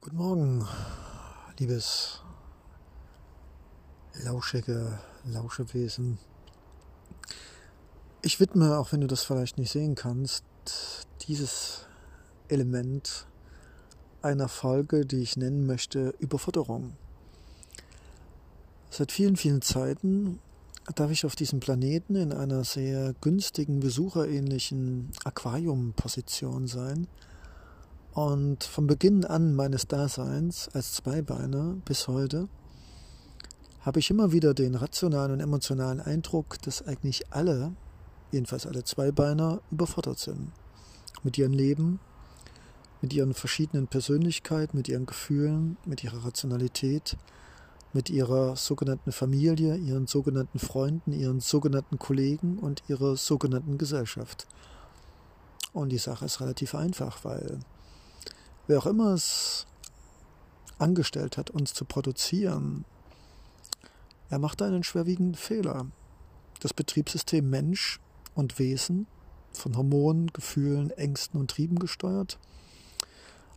Guten Morgen, liebes lauschige Lauschewesen. Ich widme, auch wenn du das vielleicht nicht sehen kannst, dieses Element einer Folge, die ich nennen möchte, Überfutterung. Seit vielen, vielen Zeiten darf ich auf diesem Planeten in einer sehr günstigen, besucherähnlichen Aquariumposition sein. Und vom Beginn an meines Daseins als Zweibeiner bis heute habe ich immer wieder den rationalen und emotionalen Eindruck, dass eigentlich alle, jedenfalls alle Zweibeiner, überfordert sind. Mit ihrem Leben, mit ihren verschiedenen Persönlichkeiten, mit ihren Gefühlen, mit ihrer Rationalität, mit ihrer sogenannten Familie, ihren sogenannten Freunden, ihren sogenannten Kollegen und ihrer sogenannten Gesellschaft. Und die Sache ist relativ einfach, weil wer auch immer es angestellt hat, uns zu produzieren, er macht einen schwerwiegenden Fehler. Das Betriebssystem Mensch und Wesen, von Hormonen, Gefühlen, Ängsten und Trieben gesteuert,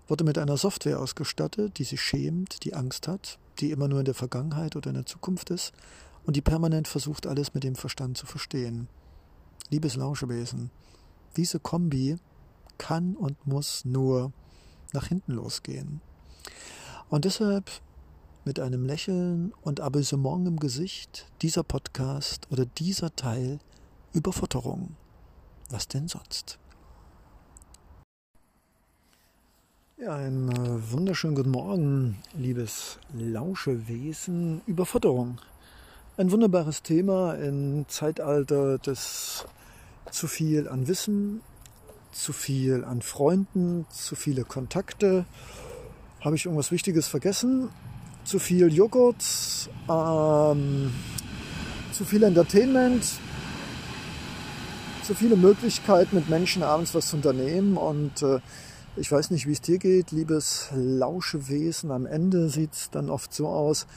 wurde mit einer Software ausgestattet, die sich schämt, die Angst hat, die immer nur in der Vergangenheit oder in der Zukunft ist und die permanent versucht, alles mit dem Verstand zu verstehen. Liebes Lauschewesen, diese Kombi kann und muss nur nach hinten losgehen. Und deshalb mit einem Lächeln und Abusement im Gesicht dieser Podcast oder dieser Teil über Futterung. Was denn sonst? Ja, einen äh, wunderschönen guten Morgen, liebes Lauschewesen. Überfutterung. Ein wunderbares Thema im Zeitalter des zu viel an Wissen, zu viel an Freunden, zu viele Kontakte. Habe ich irgendwas Wichtiges vergessen? Zu viel Joghurt, ähm, zu viel Entertainment, zu viele Möglichkeiten mit Menschen abends was zu unternehmen und äh, ich weiß nicht, wie es dir geht, liebes Lauschewesen. Am Ende sieht es dann oft so aus.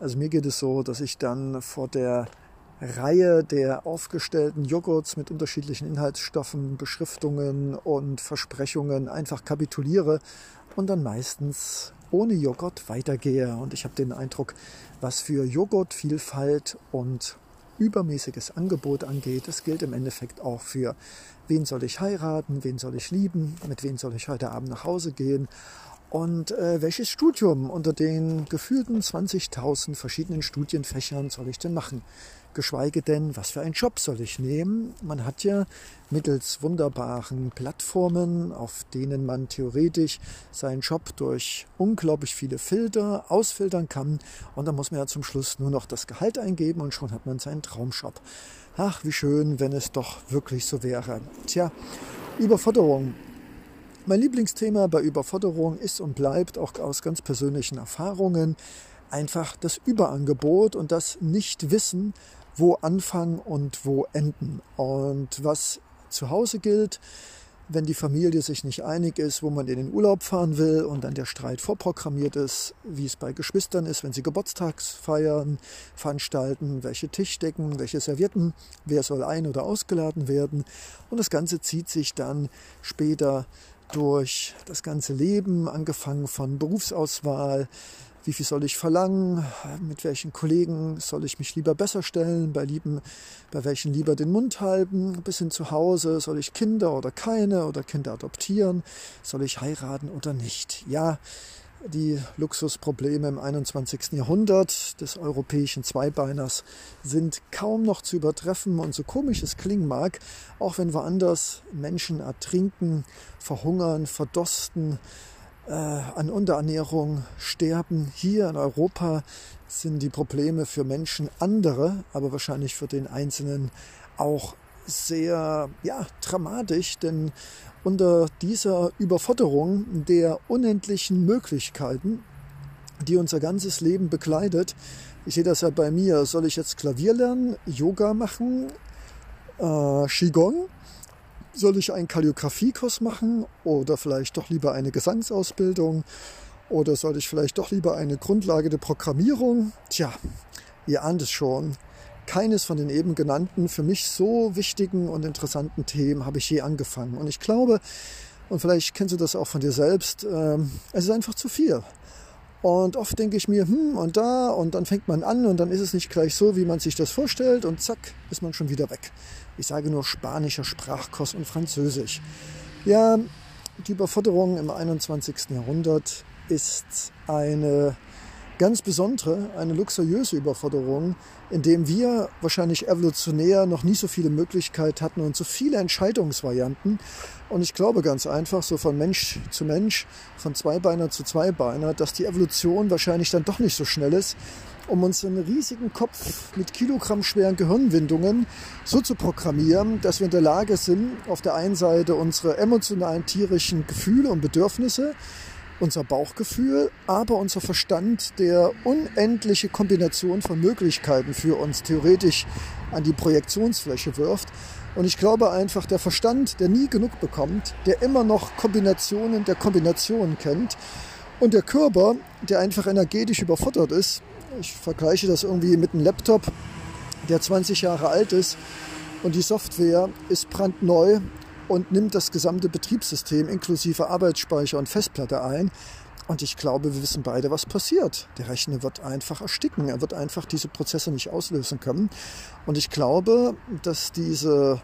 Also mir geht es so, dass ich dann vor der Reihe der aufgestellten Joghurts mit unterschiedlichen Inhaltsstoffen, Beschriftungen und Versprechungen einfach kapituliere und dann meistens ohne Joghurt weitergehe. Und ich habe den Eindruck, was für Joghurtvielfalt und übermäßiges Angebot angeht, das gilt im Endeffekt auch für wen soll ich heiraten, wen soll ich lieben, mit wem soll ich heute Abend nach Hause gehen und äh, welches Studium unter den gefühlten 20.000 verschiedenen Studienfächern soll ich denn machen? Geschweige denn, was für einen Job soll ich nehmen? Man hat ja mittels wunderbaren Plattformen, auf denen man theoretisch seinen Job durch unglaublich viele Filter ausfiltern kann. Und dann muss man ja zum Schluss nur noch das Gehalt eingeben und schon hat man seinen Traumjob. Ach, wie schön, wenn es doch wirklich so wäre. Tja, Überforderung. Mein Lieblingsthema bei Überforderung ist und bleibt auch aus ganz persönlichen Erfahrungen einfach das Überangebot und das Nichtwissen, wo anfangen und wo enden. Und was zu Hause gilt, wenn die Familie sich nicht einig ist, wo man in den Urlaub fahren will und dann der Streit vorprogrammiert ist, wie es bei Geschwistern ist, wenn sie Geburtstagsfeiern veranstalten, welche Tischdecken, welche Servietten, wer soll ein- oder ausgeladen werden. Und das Ganze zieht sich dann später durch das ganze Leben, angefangen von Berufsauswahl, wie viel soll ich verlangen, mit welchen Kollegen soll ich mich lieber besser stellen, bei, lieben, bei welchen lieber den Mund halten, bis hin zu Hause, soll ich Kinder oder keine oder Kinder adoptieren, soll ich heiraten oder nicht. Ja, die Luxusprobleme im 21. Jahrhundert des europäischen Zweibeiners sind kaum noch zu übertreffen und so komisch es klingen mag, auch wenn woanders Menschen ertrinken, verhungern, verdorsten, äh, an Unterernährung sterben. Hier in Europa sind die Probleme für Menschen andere, aber wahrscheinlich für den Einzelnen auch sehr ja, dramatisch, denn unter dieser Überforderung der unendlichen Möglichkeiten, die unser ganzes Leben begleitet, ich sehe das ja bei mir, soll ich jetzt Klavier lernen, Yoga machen, äh, Qigong, soll ich einen Kalligrafiekurs machen oder vielleicht doch lieber eine Gesangsausbildung oder soll ich vielleicht doch lieber eine Grundlage der Programmierung? Tja, ihr ahnt es schon. Keines von den eben genannten für mich so wichtigen und interessanten Themen habe ich je angefangen. Und ich glaube, Und vielleicht kennst du das auch von dir selbst. Ähm, es ist einfach zu viel. Und oft denke ich mir, hm, und da, und dann fängt man an und dann ist es nicht gleich so, wie man sich das vorstellt und zack, ist man schon wieder weg. Ich sage nur spanischer Sprachkurs und Französisch. Ja, die Überforderung im 21. Jahrhundert ist eine ganz besondere, eine luxuriöse Überforderung, in dem wir wahrscheinlich evolutionär noch nie so viele Möglichkeiten hatten und so viele Entscheidungsvarianten. Und ich glaube ganz einfach, so von Mensch zu Mensch, von Zweibeiner zu Zweibeiner, dass die Evolution wahrscheinlich dann doch nicht so schnell ist, um uns einen riesigen Kopf mit kilogrammschweren Gehirnwindungen so zu programmieren, dass wir in der Lage sind, auf der einen Seite unsere emotionalen tierischen Gefühle und Bedürfnisse unser Bauchgefühl, aber unser Verstand, der unendliche Kombination von Möglichkeiten für uns theoretisch an die Projektionsfläche wirft. Und ich glaube einfach, der Verstand, der nie genug bekommt, der immer noch Kombinationen der Kombinationen kennt und der Körper, der einfach energetisch überfordert ist. Ich vergleiche das irgendwie mit einem Laptop, der 20 Jahre alt ist und die Software ist brandneu und nimmt das gesamte Betriebssystem inklusive Arbeitsspeicher und Festplatte ein. Und ich glaube, wir wissen beide, was passiert. Der Rechner wird einfach ersticken. Er wird einfach diese Prozesse nicht auslösen können. Und ich glaube, dass diese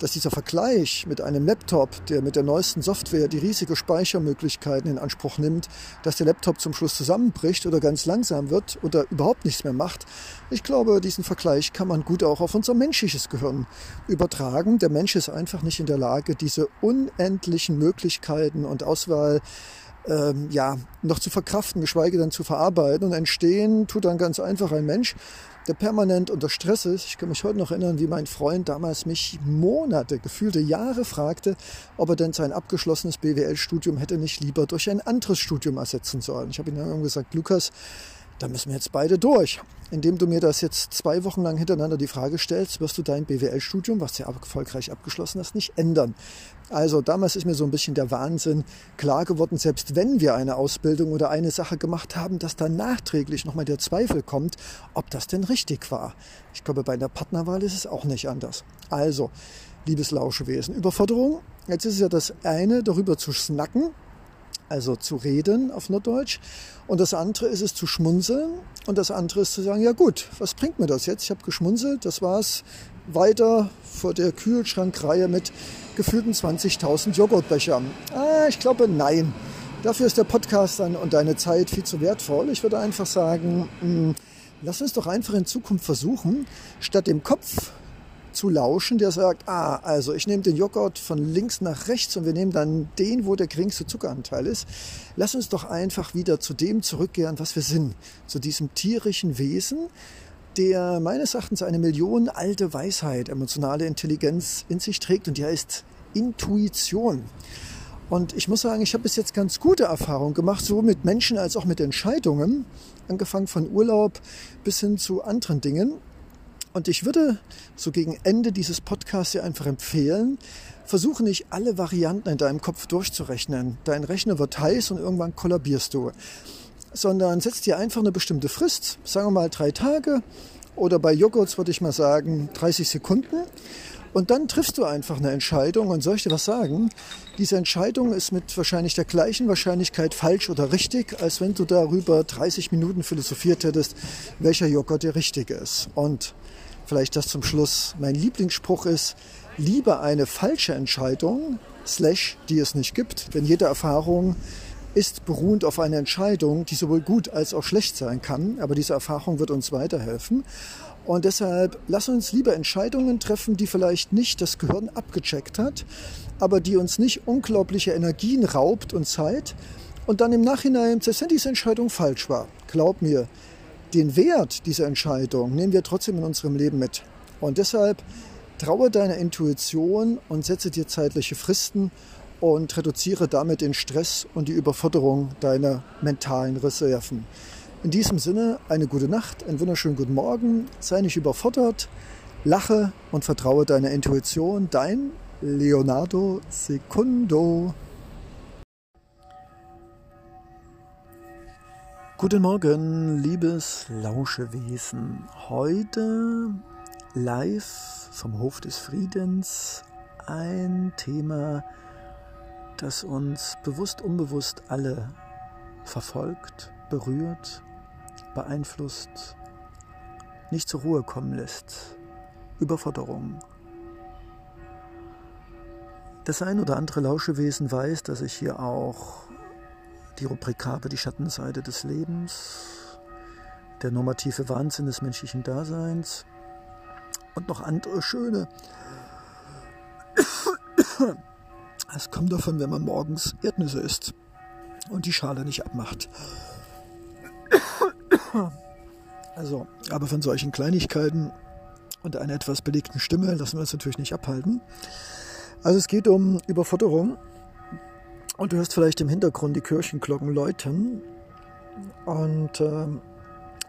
dass dieser Vergleich mit einem Laptop, der mit der neuesten Software die riesige Speichermöglichkeiten in Anspruch nimmt, dass der Laptop zum Schluss zusammenbricht oder ganz langsam wird oder überhaupt nichts mehr macht, ich glaube, diesen Vergleich kann man gut auch auf unser menschliches Gehirn übertragen. Der Mensch ist einfach nicht in der Lage, diese unendlichen Möglichkeiten und Auswahl ähm, ja, noch zu verkraften, geschweige denn zu verarbeiten. Und entstehen tut dann ganz einfach ein Mensch, der permanent unter Stress ist. Ich kann mich heute noch erinnern, wie mein Freund damals mich Monate, gefühlte Jahre fragte, ob er denn sein abgeschlossenes BWL-Studium hätte nicht lieber durch ein anderes Studium ersetzen sollen. Ich habe ihm dann gesagt, Lukas, da müssen wir jetzt beide durch. Indem du mir das jetzt zwei Wochen lang hintereinander die Frage stellst, wirst du dein BWL-Studium, was du ja erfolgreich abgeschlossen hast, nicht ändern. Also damals ist mir so ein bisschen der Wahnsinn klar geworden, selbst wenn wir eine Ausbildung oder eine Sache gemacht haben, dass dann nachträglich nochmal der Zweifel kommt, ob das denn richtig war. Ich glaube, bei einer Partnerwahl ist es auch nicht anders. Also, liebes Lauschewesen, Überforderung. Jetzt ist es ja das eine, darüber zu snacken, also zu reden auf Norddeutsch. Und das andere ist es zu schmunzeln. Und das andere ist zu sagen, ja gut, was bringt mir das jetzt? Ich habe geschmunzelt, das war's. Weiter vor der Kühlschrankreihe mit gefühlten 20.000 Joghurtbechern. Ah, ich glaube, nein. Dafür ist der Podcast dann und deine Zeit viel zu wertvoll. Ich würde einfach sagen, hm, lass uns doch einfach in Zukunft versuchen, statt dem Kopf zu lauschen, der sagt, ah, also ich nehme den Joghurt von links nach rechts und wir nehmen dann den, wo der geringste Zuckeranteil ist. Lass uns doch einfach wieder zu dem zurückkehren, was wir sind, zu diesem tierischen Wesen, der meines Erachtens eine Million alte Weisheit, emotionale Intelligenz in sich trägt und die heißt Intuition. Und ich muss sagen, ich habe bis jetzt ganz gute Erfahrungen gemacht, sowohl mit Menschen als auch mit Entscheidungen, angefangen von Urlaub bis hin zu anderen Dingen. Und ich würde so gegen Ende dieses Podcasts dir einfach empfehlen, versuche nicht alle Varianten in deinem Kopf durchzurechnen. Dein Rechner wird heiß und irgendwann kollabierst du. Sondern setz dir einfach eine bestimmte Frist, sagen wir mal drei Tage oder bei Joghurts würde ich mal sagen 30 Sekunden. Und dann triffst du einfach eine Entscheidung und soll ich dir was sagen? Diese Entscheidung ist mit wahrscheinlich der gleichen Wahrscheinlichkeit falsch oder richtig, als wenn du darüber 30 Minuten philosophiert hättest, welcher Joghurt der richtige ist. Und vielleicht das zum Schluss. Mein Lieblingsspruch ist, lieber eine falsche Entscheidung, slash, die es nicht gibt, denn jede Erfahrung ist beruhend auf einer Entscheidung, die sowohl gut als auch schlecht sein kann, aber diese Erfahrung wird uns weiterhelfen. Und deshalb lass uns lieber Entscheidungen treffen, die vielleicht nicht das Gehirn abgecheckt hat, aber die uns nicht unglaubliche Energien raubt und Zeit. Und dann im Nachhinein, wenn diese Entscheidung falsch war, glaub mir, den Wert dieser Entscheidung nehmen wir trotzdem in unserem Leben mit. Und deshalb traue deiner Intuition und setze dir zeitliche Fristen und reduziere damit den Stress und die Überforderung deiner mentalen Reserven. In diesem Sinne eine gute Nacht, einen wunderschönen guten Morgen, sei nicht überfordert, lache und vertraue deiner Intuition. Dein Leonardo Secundo. Guten Morgen, liebes Lauschewesen. Heute live vom Hof des Friedens ein Thema, das uns bewusst, unbewusst alle verfolgt, berührt, beeinflusst, nicht zur Ruhe kommen lässt. Überforderung. Das ein oder andere Lauschewesen weiß, dass ich hier auch die Rubrik habe, die Schattenseite des Lebens, der normative Wahnsinn des menschlichen Daseins und noch andere schöne. Es kommt davon, wenn man morgens Erdnüsse isst und die Schale nicht abmacht. Also, aber von solchen Kleinigkeiten und einer etwas belegten Stimme lassen wir uns natürlich nicht abhalten. Also es geht um Überfutterung und du hörst vielleicht im Hintergrund die Kirchenglocken läuten und äh,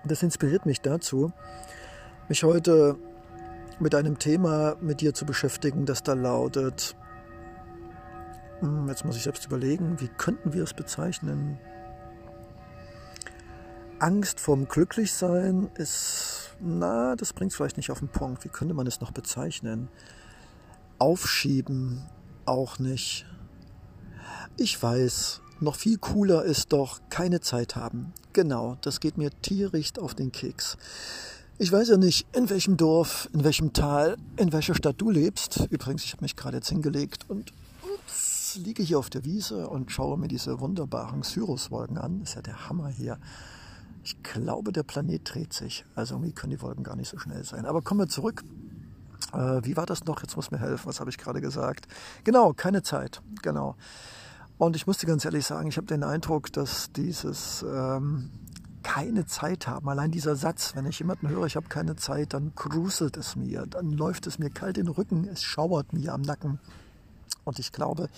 das inspiriert mich dazu, mich heute mit einem Thema mit dir zu beschäftigen, das da lautet, hm, jetzt muss ich selbst überlegen, wie könnten wir es bezeichnen? Angst vorm Glücklichsein ist, na, das bringt es vielleicht nicht auf den Punkt. Wie könnte man es noch bezeichnen? Aufschieben auch nicht. Ich weiß, noch viel cooler ist doch keine Zeit haben. Genau, das geht mir tierisch auf den Keks. Ich weiß ja nicht, in welchem Dorf, in welchem Tal, in welcher Stadt du lebst. Übrigens, ich habe mich gerade jetzt hingelegt und ups, liege hier auf der Wiese und schaue mir diese wunderbaren Cyruswolken an. Ist ja der Hammer hier. Ich glaube, der Planet dreht sich. Also irgendwie können die Wolken gar nicht so schnell sein. Aber kommen wir zurück. Äh, wie war das noch? Jetzt muss mir helfen. Was habe ich gerade gesagt? Genau, keine Zeit. Genau. Und ich muss dir ganz ehrlich sagen, ich habe den Eindruck, dass dieses ähm, keine Zeit haben, allein dieser Satz, wenn ich jemanden höre, ich habe keine Zeit, dann gruselt es mir, dann läuft es mir kalt in den Rücken, es schauert mir am Nacken. Und ich glaube,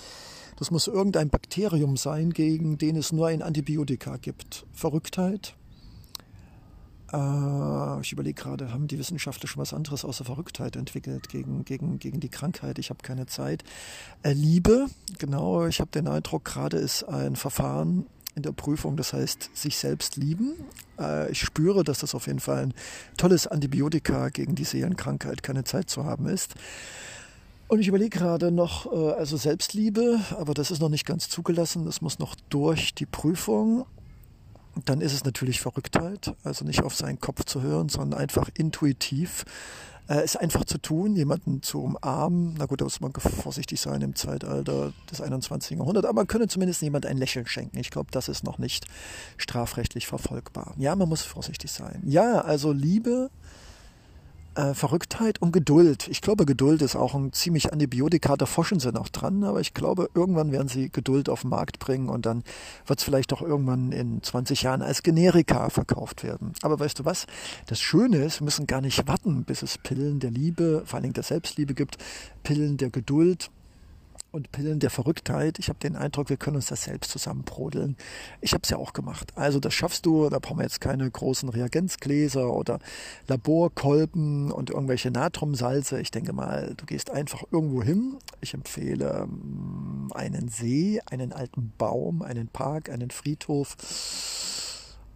das muss irgendein Bakterium sein, gegen den es nur ein Antibiotika gibt. Verrücktheit, äh, ich überlege gerade, haben die Wissenschaftler schon was anderes außer Verrücktheit entwickelt gegen, gegen, gegen die Krankheit? Ich habe keine Zeit. Äh, Liebe, genau, ich habe den Eindruck, gerade ist ein Verfahren in der Prüfung, das heißt sich selbst lieben. Äh, ich spüre, dass das auf jeden Fall ein tolles Antibiotika gegen die Seelenkrankheit, keine Zeit zu haben ist. Und ich überlege gerade noch, also Selbstliebe, aber das ist noch nicht ganz zugelassen, das muss noch durch die Prüfung dann ist es natürlich Verrücktheit, also nicht auf seinen Kopf zu hören, sondern einfach intuitiv äh, es einfach zu tun, jemanden zu umarmen. Na gut, da muss man vorsichtig sein im Zeitalter des 21. Jahrhunderts, aber man könnte zumindest jemand ein Lächeln schenken. Ich glaube, das ist noch nicht strafrechtlich verfolgbar. Ja, man muss vorsichtig sein. Ja, also Liebe äh, Verrücktheit und Geduld. Ich glaube, Geduld ist auch ein ziemlich Antibiotika, da forschen sie noch dran, aber ich glaube, irgendwann werden sie Geduld auf den Markt bringen und dann wird es vielleicht auch irgendwann in 20 Jahren als Generika verkauft werden. Aber weißt du was? Das Schöne ist, wir müssen gar nicht warten, bis es Pillen der Liebe, vor allen Dingen der Selbstliebe gibt, Pillen der Geduld und Pillen der Verrücktheit. Ich habe den Eindruck, wir können uns das selbst zusammenbrodeln. Ich habe es ja auch gemacht. Also das schaffst du. Da brauchen wir jetzt keine großen Reagenzgläser oder Laborkolben und irgendwelche Natriumsalze. Ich denke mal, du gehst einfach irgendwo hin. Ich empfehle mm, einen See, einen alten Baum, einen Park, einen Friedhof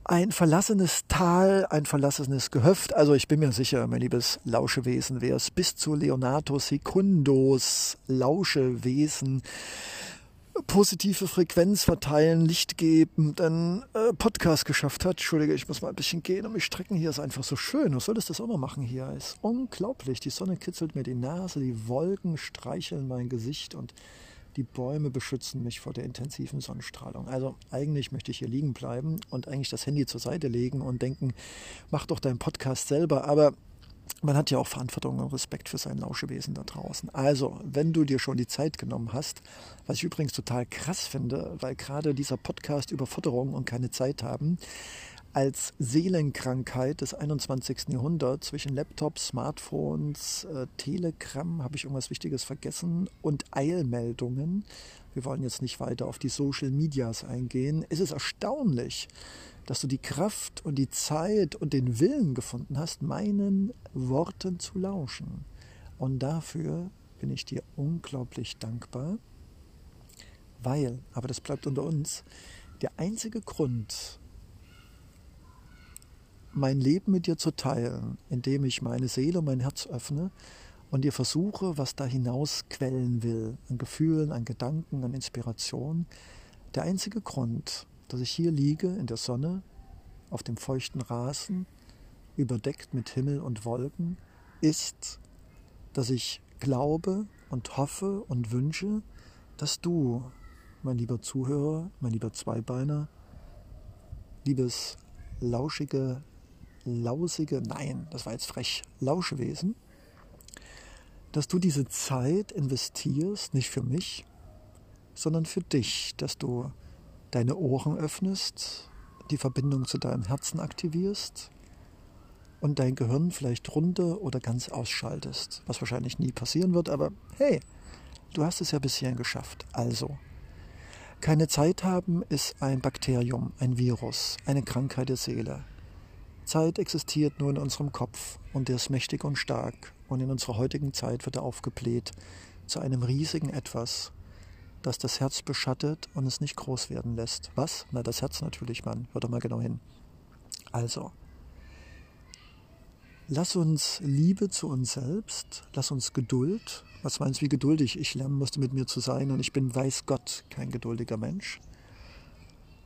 ein verlassenes Tal, ein verlassenes Gehöft. Also ich bin mir sicher, mein liebes Lauschewesen, wer es bis zu Leonardo Secundos Lauschewesen positive Frequenz verteilen, Licht geben, dann äh, Podcast geschafft hat. Entschuldige, ich muss mal ein bisschen gehen und mich strecken. Hier ist einfach so schön. Was solltest du das auch noch machen hier? Ist unglaublich. Die Sonne kitzelt mir die Nase, die Wolken streicheln mein Gesicht und die Bäume beschützen mich vor der intensiven Sonnenstrahlung. Also eigentlich möchte ich hier liegen bleiben und eigentlich das Handy zur Seite legen und denken, mach doch deinen Podcast selber. Aber man hat ja auch Verantwortung und Respekt für sein Lauschewesen da draußen. Also, wenn du dir schon die Zeit genommen hast, was ich übrigens total krass finde, weil gerade dieser Podcast über Futterung und keine Zeit haben, als Seelenkrankheit des 21. Jahrhunderts zwischen Laptops, Smartphones, äh, Telegram, habe ich irgendwas Wichtiges vergessen, und Eilmeldungen. Wir wollen jetzt nicht weiter auf die Social Medias eingehen. Es ist erstaunlich, dass du die Kraft und die Zeit und den Willen gefunden hast, meinen Worten zu lauschen. Und dafür bin ich dir unglaublich dankbar, weil, aber das bleibt unter uns, der einzige Grund, mein Leben mit dir zu teilen, indem ich meine Seele und mein Herz öffne und dir versuche, was da hinaus quellen will, an Gefühlen, an Gedanken, an Inspiration. Der einzige Grund, dass ich hier liege in der Sonne, auf dem feuchten Rasen, überdeckt mit Himmel und Wolken, ist, dass ich glaube und hoffe und wünsche, dass du, mein lieber Zuhörer, mein lieber Zweibeiner, liebes lauschige, lausige, nein, das war jetzt frech, Lauschewesen, dass du diese Zeit investierst, nicht für mich, sondern für dich, dass du deine Ohren öffnest, die Verbindung zu deinem Herzen aktivierst und dein Gehirn vielleicht runter oder ganz ausschaltest, was wahrscheinlich nie passieren wird, aber hey, du hast es ja bisher geschafft. Also, keine Zeit haben ist ein Bakterium, ein Virus, eine Krankheit der Seele. Zeit existiert nur in unserem Kopf und der ist mächtig und stark und in unserer heutigen Zeit wird er aufgebläht zu einem riesigen Etwas, das das Herz beschattet und es nicht groß werden lässt. Was? Na, das Herz natürlich, Mann. Hör doch mal genau hin. Also, lass uns Liebe zu uns selbst, lass uns Geduld. Was meinst du, wie geduldig ich lernen musste, mit mir zu sein? Und ich bin, weiß Gott, kein geduldiger Mensch.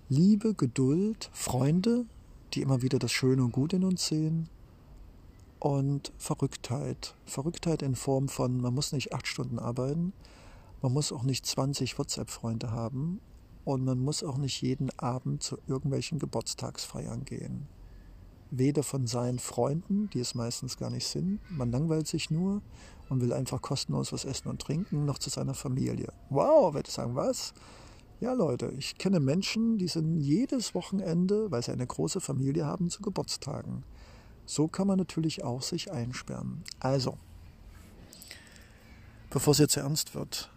Liebe, Geduld, Freunde, die immer wieder das Schöne und Gute in uns sehen. Und Verrücktheit. Verrücktheit in Form von, man muss nicht acht Stunden arbeiten, man muss auch nicht 20 WhatsApp-Freunde haben und man muss auch nicht jeden Abend zu irgendwelchen Geburtstagsfeiern gehen. Weder von seinen Freunden, die es meistens gar nicht sind, man langweilt sich nur und will einfach kostenlos was essen und trinken, noch zu seiner Familie. Wow, werde ich sagen, was? Ja, Leute, ich kenne Menschen, die sind jedes Wochenende, weil sie eine große Familie haben, zu Geburtstagen. So kann man natürlich auch sich einsperren. Also, bevor es jetzt ernst wird,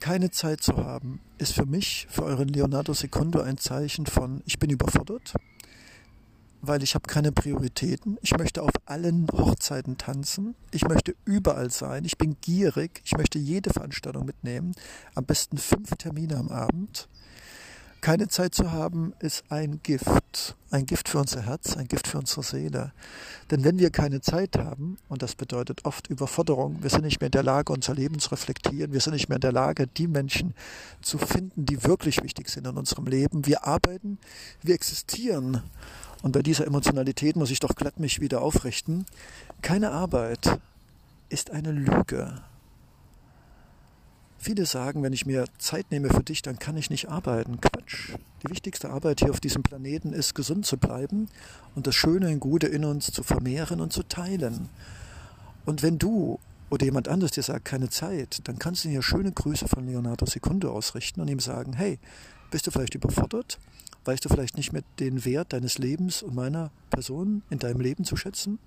keine Zeit zu haben, ist für mich, für euren Leonardo Secondo ein Zeichen von, ich bin überfordert, weil ich habe keine Prioritäten. Ich möchte auf allen Hochzeiten tanzen. Ich möchte überall sein. Ich bin gierig. Ich möchte jede Veranstaltung mitnehmen. Am besten fünf Termine am Abend. Keine Zeit zu haben ist ein Gift. Ein Gift für unser Herz, ein Gift für unsere Seele. Denn wenn wir keine Zeit haben, und das bedeutet oft Überforderung, wir sind nicht mehr in der Lage, unser Leben zu reflektieren, wir sind nicht mehr in der Lage, die Menschen zu finden, die wirklich wichtig sind in unserem Leben. Wir arbeiten, wir existieren. Und bei dieser Emotionalität muss ich doch glatt mich wieder aufrichten. Keine Arbeit ist eine Lüge. Viele sagen, wenn ich mir Zeit nehme für dich, dann kann ich nicht arbeiten. Quatsch. Die wichtigste Arbeit hier auf diesem Planeten ist, gesund zu bleiben und das Schöne und Gute in uns zu vermehren und zu teilen. Und wenn du oder jemand anderes dir sagt, keine Zeit, dann kannst du dir schöne Grüße von Leonardo Secundo ausrichten und ihm sagen, hey, bist du vielleicht überfordert? Weißt du vielleicht nicht mehr den Wert deines Lebens und meiner Person in deinem Leben zu schätzen?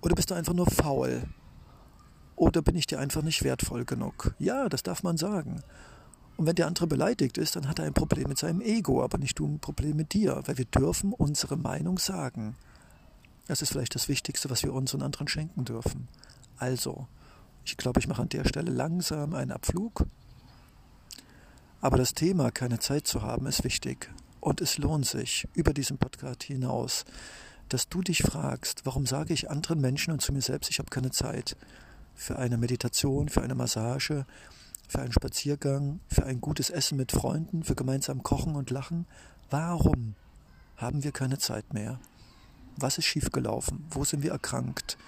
Oder bist du einfach nur faul oder bin ich dir einfach nicht wertvoll genug? Ja, das darf man sagen. Und wenn der andere beleidigt ist, dann hat er ein Problem mit seinem Ego, aber nicht du ein Problem mit dir, weil wir dürfen unsere Meinung sagen. Das ist vielleicht das Wichtigste, was wir uns und anderen schenken dürfen. Also, ich glaube, ich mache an der Stelle langsam einen Abflug. Aber das Thema, keine Zeit zu haben, ist wichtig. Und es lohnt sich über diesen Podcast hinaus, dass du dich fragst, warum sage ich anderen Menschen und zu mir selbst, ich habe keine Zeit für eine Meditation, für eine Massage, für einen Spaziergang, für ein gutes Essen mit Freunden, für gemeinsam Kochen und Lachen. Warum haben wir keine Zeit mehr? Was ist schiefgelaufen? Wo sind wir erkrankt?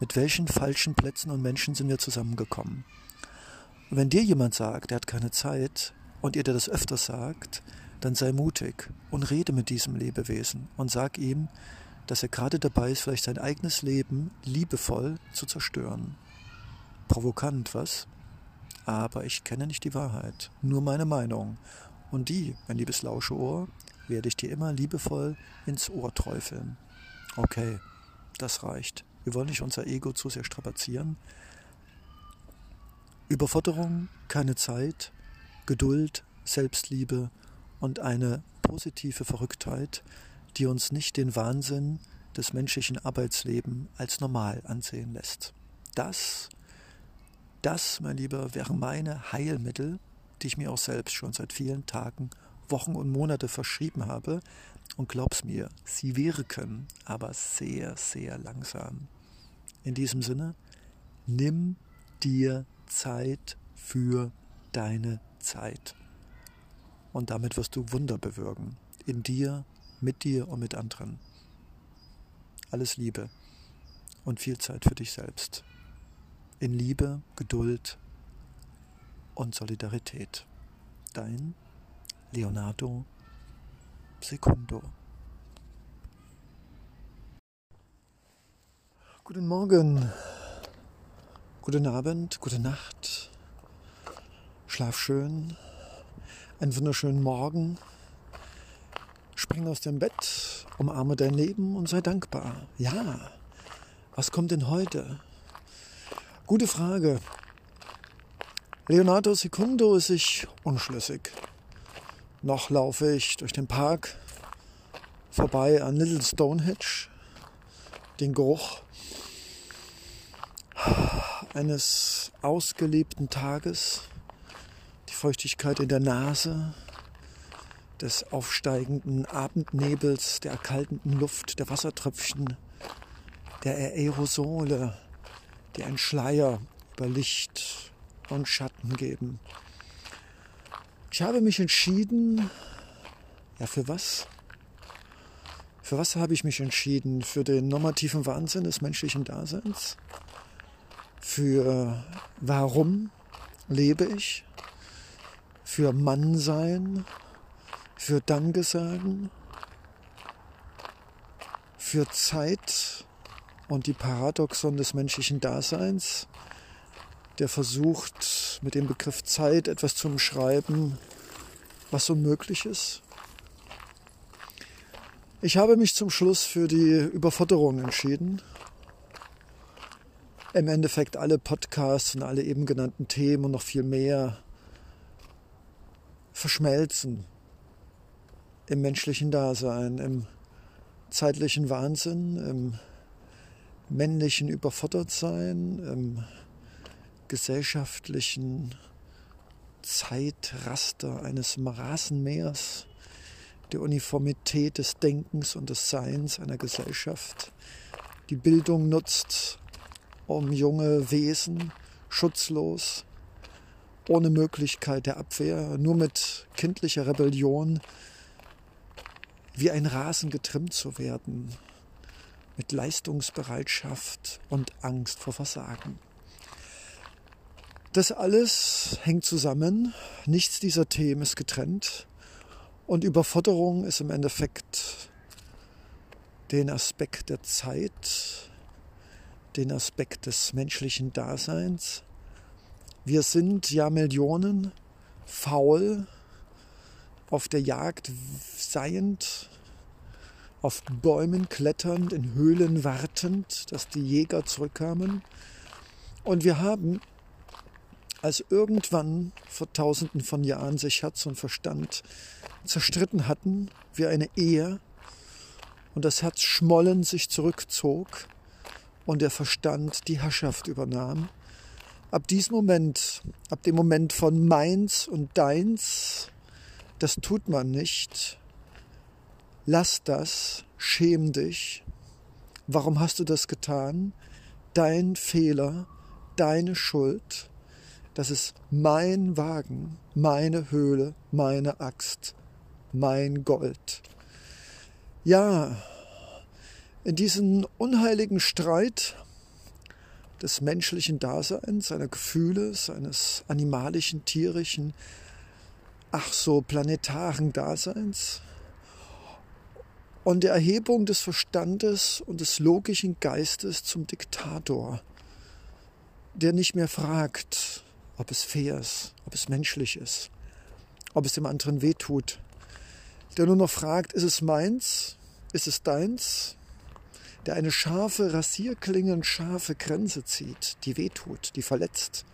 Mit welchen falschen Plätzen und Menschen sind wir zusammengekommen? Und wenn dir jemand sagt, er hat keine Zeit und ihr dir das öfter sagt, dann sei mutig und rede mit diesem Lebewesen und sag ihm, dass er gerade dabei ist, vielleicht sein eigenes Leben liebevoll zu zerstören. Provokant, was? Aber ich kenne nicht die Wahrheit, nur meine Meinung. Und die, mein liebes Lauscheohr, werde ich dir immer liebevoll ins Ohr träufeln. Okay, das reicht. Wir wollen nicht unser Ego zu sehr strapazieren. Überforderung, keine Zeit, Geduld, Selbstliebe und eine positive Verrücktheit, die uns nicht den Wahnsinn des menschlichen Arbeitslebens als normal ansehen lässt. Das das, mein Lieber, wären meine Heilmittel, die ich mir auch selbst schon seit vielen Tagen, Wochen und Monate verschrieben habe. Und glaub's mir, sie wirken, aber sehr, sehr langsam. In diesem Sinne, Nimm dir Zeit für deine Zeit. Und damit wirst du Wunder bewirken. In dir, mit dir und mit anderen. Alles Liebe und viel Zeit für dich selbst. In Liebe, Geduld und Solidarität. Dein Leonardo Secundo. Guten Morgen, guten Abend, gute Nacht. Schlaf schön, einen wunderschönen Morgen. Spring aus dem Bett, umarme dein Leben und sei dankbar. Ja, was kommt denn heute? Gute Frage. Leonardo Secundo ist sich unschlüssig. Noch laufe ich durch den Park vorbei an Little Stonehenge. Den Geruch eines ausgelebten Tages, die Feuchtigkeit in der Nase, des aufsteigenden Abendnebels, der erkaltenden Luft, der Wassertröpfchen, der Aerosole, die ein Schleier über Licht und Schatten geben. Ich habe mich entschieden, ja für was? Für was habe ich mich entschieden? Für den normativen Wahnsinn des menschlichen Daseins? Für warum lebe ich? Für Mannsein? Für Danke sagen? Für Zeit und die Paradoxon des menschlichen Daseins, der versucht, mit dem Begriff Zeit etwas zu umschreiben, was unmöglich ist. Ich habe mich zum Schluss für die Überforderung entschieden. Im Endeffekt alle Podcasts und alle eben genannten Themen und noch viel mehr verschmelzen im menschlichen Dasein, im zeitlichen Wahnsinn, im männlichen Überfordertsein, im gesellschaftlichen Zeitraster eines Rasenmeers, der Uniformität des Denkens und des Seins einer Gesellschaft, die Bildung nutzt, um junge Wesen schutzlos, ohne Möglichkeit der Abwehr, nur mit kindlicher Rebellion wie ein Rasen getrimmt zu werden, mit Leistungsbereitschaft und Angst vor Versagen. Das alles hängt zusammen, nichts dieser Themen ist getrennt und Überforderung ist im Endeffekt den Aspekt der Zeit, den Aspekt des menschlichen Daseins. Wir sind ja Millionen faul, auf der Jagd seiend, auf Bäumen kletternd, in Höhlen wartend, dass die Jäger zurückkamen. Und wir haben, als irgendwann vor tausenden von Jahren sich Herz und Verstand zerstritten hatten, wie eine Ehe, und das Herz schmollen sich zurückzog und der Verstand die Herrschaft übernahm, ab diesem Moment, ab dem Moment von meins und deins, das tut man nicht, Lass das, schäm dich. Warum hast du das getan? Dein Fehler, deine Schuld. Das ist mein Wagen, meine Höhle, meine Axt, mein Gold. Ja, in diesen unheiligen Streit des menschlichen Daseins, seiner Gefühle, seines animalischen, tierischen, ach so planetaren Daseins, und der Erhebung des Verstandes und des logischen Geistes zum Diktator, der nicht mehr fragt, ob es fair ist, ob es menschlich ist, ob es dem anderen wehtut, der nur noch fragt, ist es meins, ist es deins, der eine scharfe, rasierklingend scharfe Grenze zieht, die wehtut, die verletzt,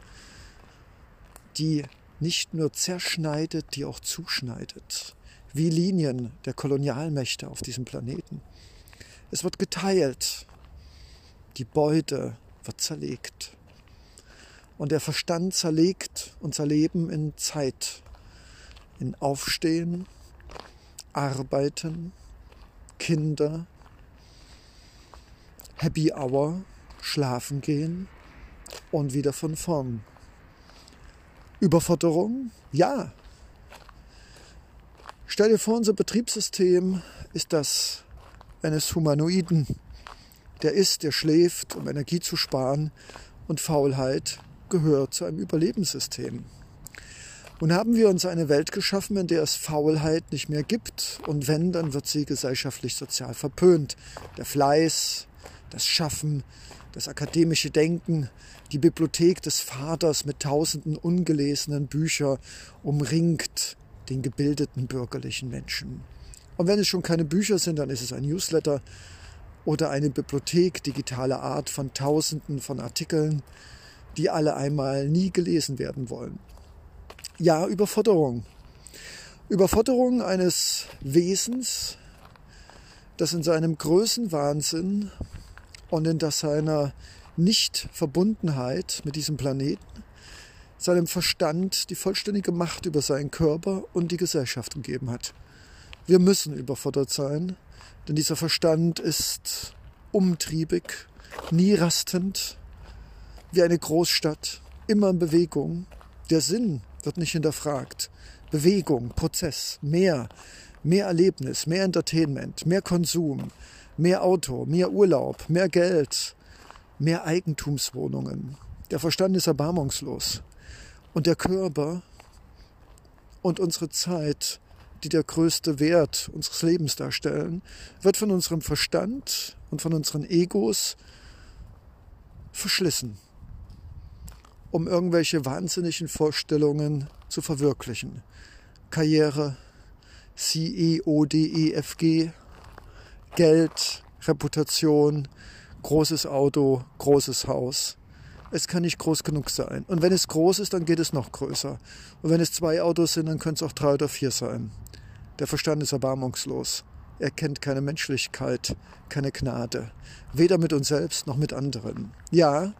die nicht nur zerschneidet, die auch zuschneidet, wie Linien der Kolonialmächte auf diesem Planeten. Es wird geteilt, die Beute wird zerlegt. Und der Verstand zerlegt unser Leben in Zeit, in Aufstehen, Arbeiten, Kinder, Happy Hour, Schlafen gehen, und wieder von vorn. Überforderung? Ja. Stell dir vor, unser Betriebssystem ist das eines Humanoiden. Der isst, der schläft, um Energie zu sparen und Faulheit gehört zu einem Überlebenssystem. Nun haben wir uns eine Welt geschaffen, in der es Faulheit nicht mehr gibt. Und wenn, dann wird sie gesellschaftlich sozial verpönt. Der Fleiß, das Schaffen, das akademische Denken, die Bibliothek des Vaters mit tausenden ungelesenen Büchern umringt den gebildeten bürgerlichen Menschen. Und wenn es schon keine Bücher sind, dann ist es ein Newsletter oder eine Bibliothek digitaler Art von tausenden von Artikeln, die alle einmal nie gelesen werden wollen. Ja, Überforderung. Überforderung eines Wesens, das in seinem Größenwahnsinn und in das seiner Nichtverbundenheit mit diesem Planeten, seinem Verstand die vollständige Macht über seinen Körper und die Gesellschaft gegeben hat. Wir müssen überfordert sein, denn dieser Verstand ist umtriebig, nie rastend, wie eine Großstadt, immer in Bewegung. Der Sinn wird nicht hinterfragt. Bewegung, Prozess, mehr, mehr Erlebnis, mehr Entertainment, mehr Konsum, mehr Auto, mehr Urlaub, mehr Geld, mehr Eigentumswohnungen. Der Verstand ist erbarmungslos. Und der Körper und unsere Zeit, die der größte Wert unseres Lebens darstellen, wird von unserem Verstand und von unseren Egos verschlissen um irgendwelche wahnsinnigen Vorstellungen zu verwirklichen. Karriere, C-E-O-D-E-F-G, Geld, Reputation, großes Auto, großes Haus. Es kann nicht groß genug sein. Und wenn es groß ist, dann geht es noch größer. Und wenn es zwei Autos sind, dann können es auch drei oder vier sein. Der Verstand ist erbarmungslos. Er kennt keine Menschlichkeit, keine Gnade. Weder mit uns selbst noch mit anderen. Ja,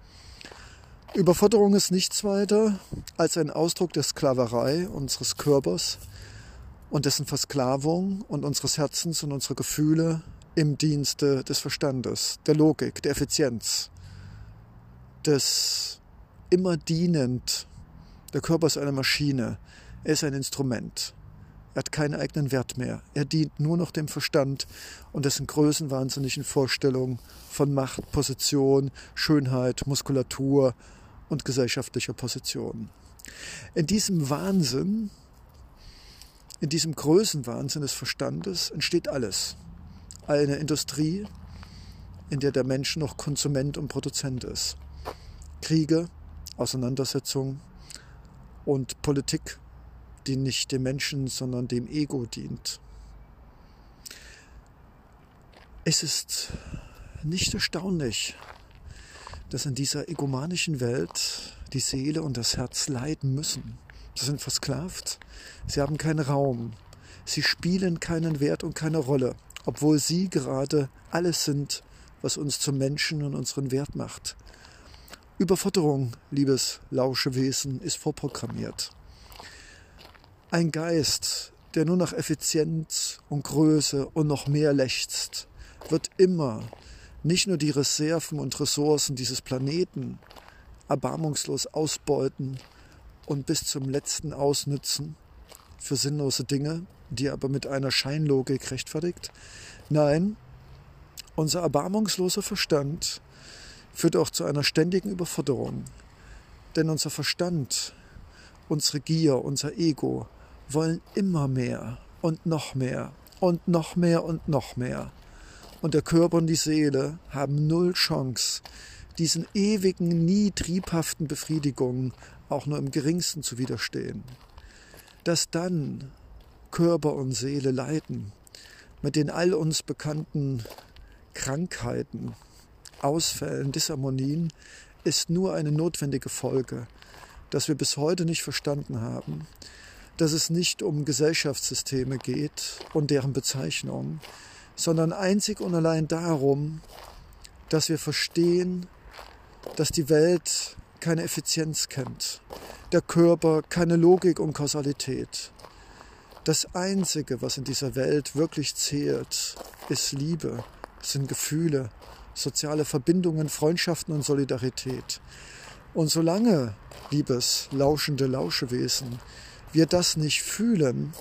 Überforderung ist nichts weiter als ein Ausdruck der Sklaverei unseres Körpers und dessen Versklavung und unseres Herzens und unserer Gefühle im Dienste des Verstandes, der Logik, der Effizienz, des immer dienend. Der Körper ist eine Maschine, er ist ein Instrument. Er hat keinen eigenen Wert mehr. Er dient nur noch dem Verstand und dessen größenwahnsinnigen Vorstellungen von Macht, Position, Schönheit, Muskulatur und gesellschaftlicher Position. In diesem Wahnsinn, in diesem Größenwahnsinn des Verstandes entsteht alles. Eine Industrie, in der der Mensch noch Konsument und Produzent ist. Kriege, Auseinandersetzungen und Politik, die nicht dem Menschen, sondern dem Ego dient. Es ist nicht erstaunlich, dass in dieser egomanischen Welt die Seele und das Herz leiden müssen. Sie sind versklavt, sie haben keinen Raum, sie spielen keinen Wert und keine Rolle, obwohl sie gerade alles sind, was uns zum Menschen und unseren Wert macht. Überforderung, liebes Lauschewesen, ist vorprogrammiert. Ein Geist, der nur nach Effizienz und Größe und noch mehr lechzt, wird immer nicht nur die Reserven und Ressourcen dieses Planeten erbarmungslos ausbeuten und bis zum letzten ausnützen für sinnlose Dinge, die aber mit einer Scheinlogik rechtfertigt. Nein, unser erbarmungsloser Verstand führt auch zu einer ständigen Überforderung. Denn unser Verstand, unsere Gier, unser Ego wollen immer mehr und noch mehr und noch mehr und noch mehr. Und der Körper und die Seele haben null Chance, diesen ewigen, nie triebhaften Befriedigungen auch nur im geringsten zu widerstehen. Dass dann Körper und Seele leiden, mit den all uns bekannten Krankheiten, Ausfällen, Disharmonien, ist nur eine notwendige Folge, dass wir bis heute nicht verstanden haben, dass es nicht um Gesellschaftssysteme geht und deren Bezeichnung, sondern einzig und allein darum, dass wir verstehen, dass die Welt keine Effizienz kennt, der Körper keine Logik und Kausalität. Das Einzige, was in dieser Welt wirklich zählt, ist Liebe, sind Gefühle, soziale Verbindungen, Freundschaften und Solidarität. Und solange, liebes lauschende Lauschewesen, wir das nicht fühlen,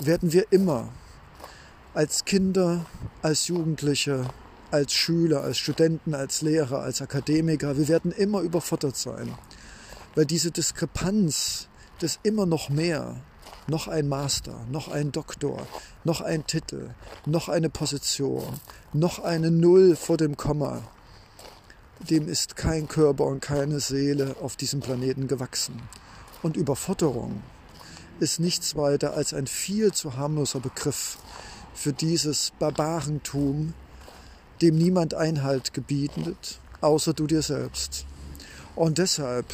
werden wir immer als Kinder, als Jugendliche, als Schüler, als Studenten, als Lehrer, als Akademiker, wir werden immer überfordert sein. Weil diese Diskrepanz des immer noch mehr, noch ein Master, noch ein Doktor, noch ein Titel, noch eine Position, noch eine Null vor dem Komma, dem ist kein Körper und keine Seele auf diesem Planeten gewachsen. Und Überforderung ist nichts weiter als ein viel zu harmloser Begriff für dieses Barbarentum, dem niemand Einhalt gebietet, außer du dir selbst. Und deshalb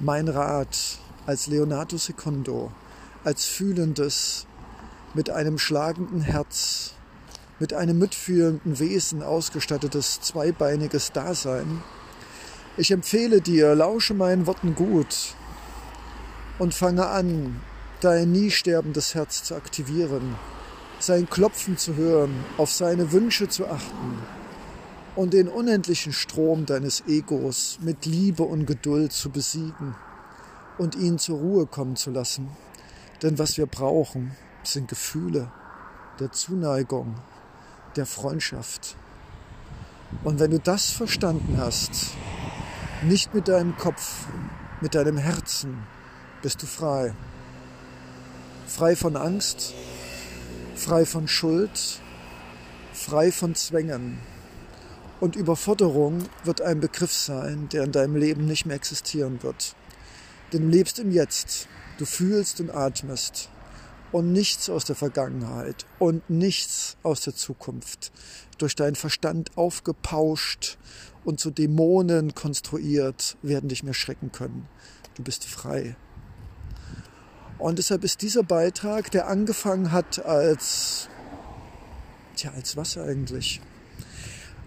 mein Rat als Leonardo Secondo, als fühlendes, mit einem schlagenden Herz, mit einem mitfühlenden Wesen ausgestattetes zweibeiniges Dasein. Ich empfehle dir, lausche meinen Worten gut und fange an, dein nie sterbendes Herz zu aktivieren sein Klopfen zu hören, auf seine Wünsche zu achten und den unendlichen Strom deines Egos mit Liebe und Geduld zu besiegen und ihn zur Ruhe kommen zu lassen. Denn was wir brauchen, sind Gefühle der Zuneigung, der Freundschaft. Und wenn du das verstanden hast, nicht mit deinem Kopf, mit deinem Herzen, bist du frei. Frei von Angst, frei von Schuld, frei von Zwängen. Und Überforderung wird ein Begriff sein, der in deinem Leben nicht mehr existieren wird. Denn du lebst im Jetzt, du fühlst und atmest und nichts aus der Vergangenheit und nichts aus der Zukunft, durch deinen Verstand aufgepauscht und zu Dämonen konstruiert, werden dich mehr schrecken können. Du bist frei. Und deshalb ist dieser Beitrag, der angefangen hat als, tja, als was eigentlich?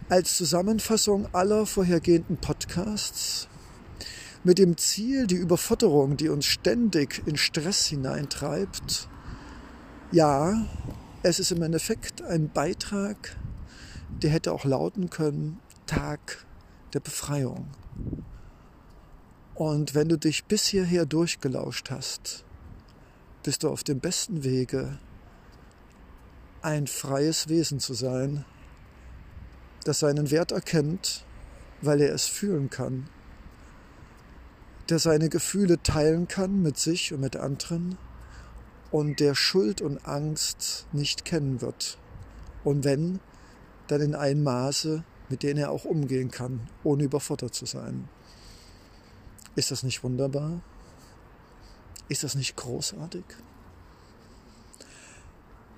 Als Zusammenfassung aller vorhergehenden Podcasts mit dem Ziel, die Überforderung, die uns ständig in Stress hineintreibt, ja, es ist im Endeffekt ein Beitrag, der hätte auch lauten können, Tag der Befreiung. Und wenn du dich bis hierher durchgelauscht hast, bist du auf dem besten Wege, ein freies Wesen zu sein, das seinen Wert erkennt, weil er es fühlen kann, der seine Gefühle teilen kann mit sich und mit anderen und der Schuld und Angst nicht kennen wird. Und wenn, dann in einem Maße, mit dem er auch umgehen kann, ohne überfordert zu sein. Ist das nicht wunderbar? Ist das nicht großartig?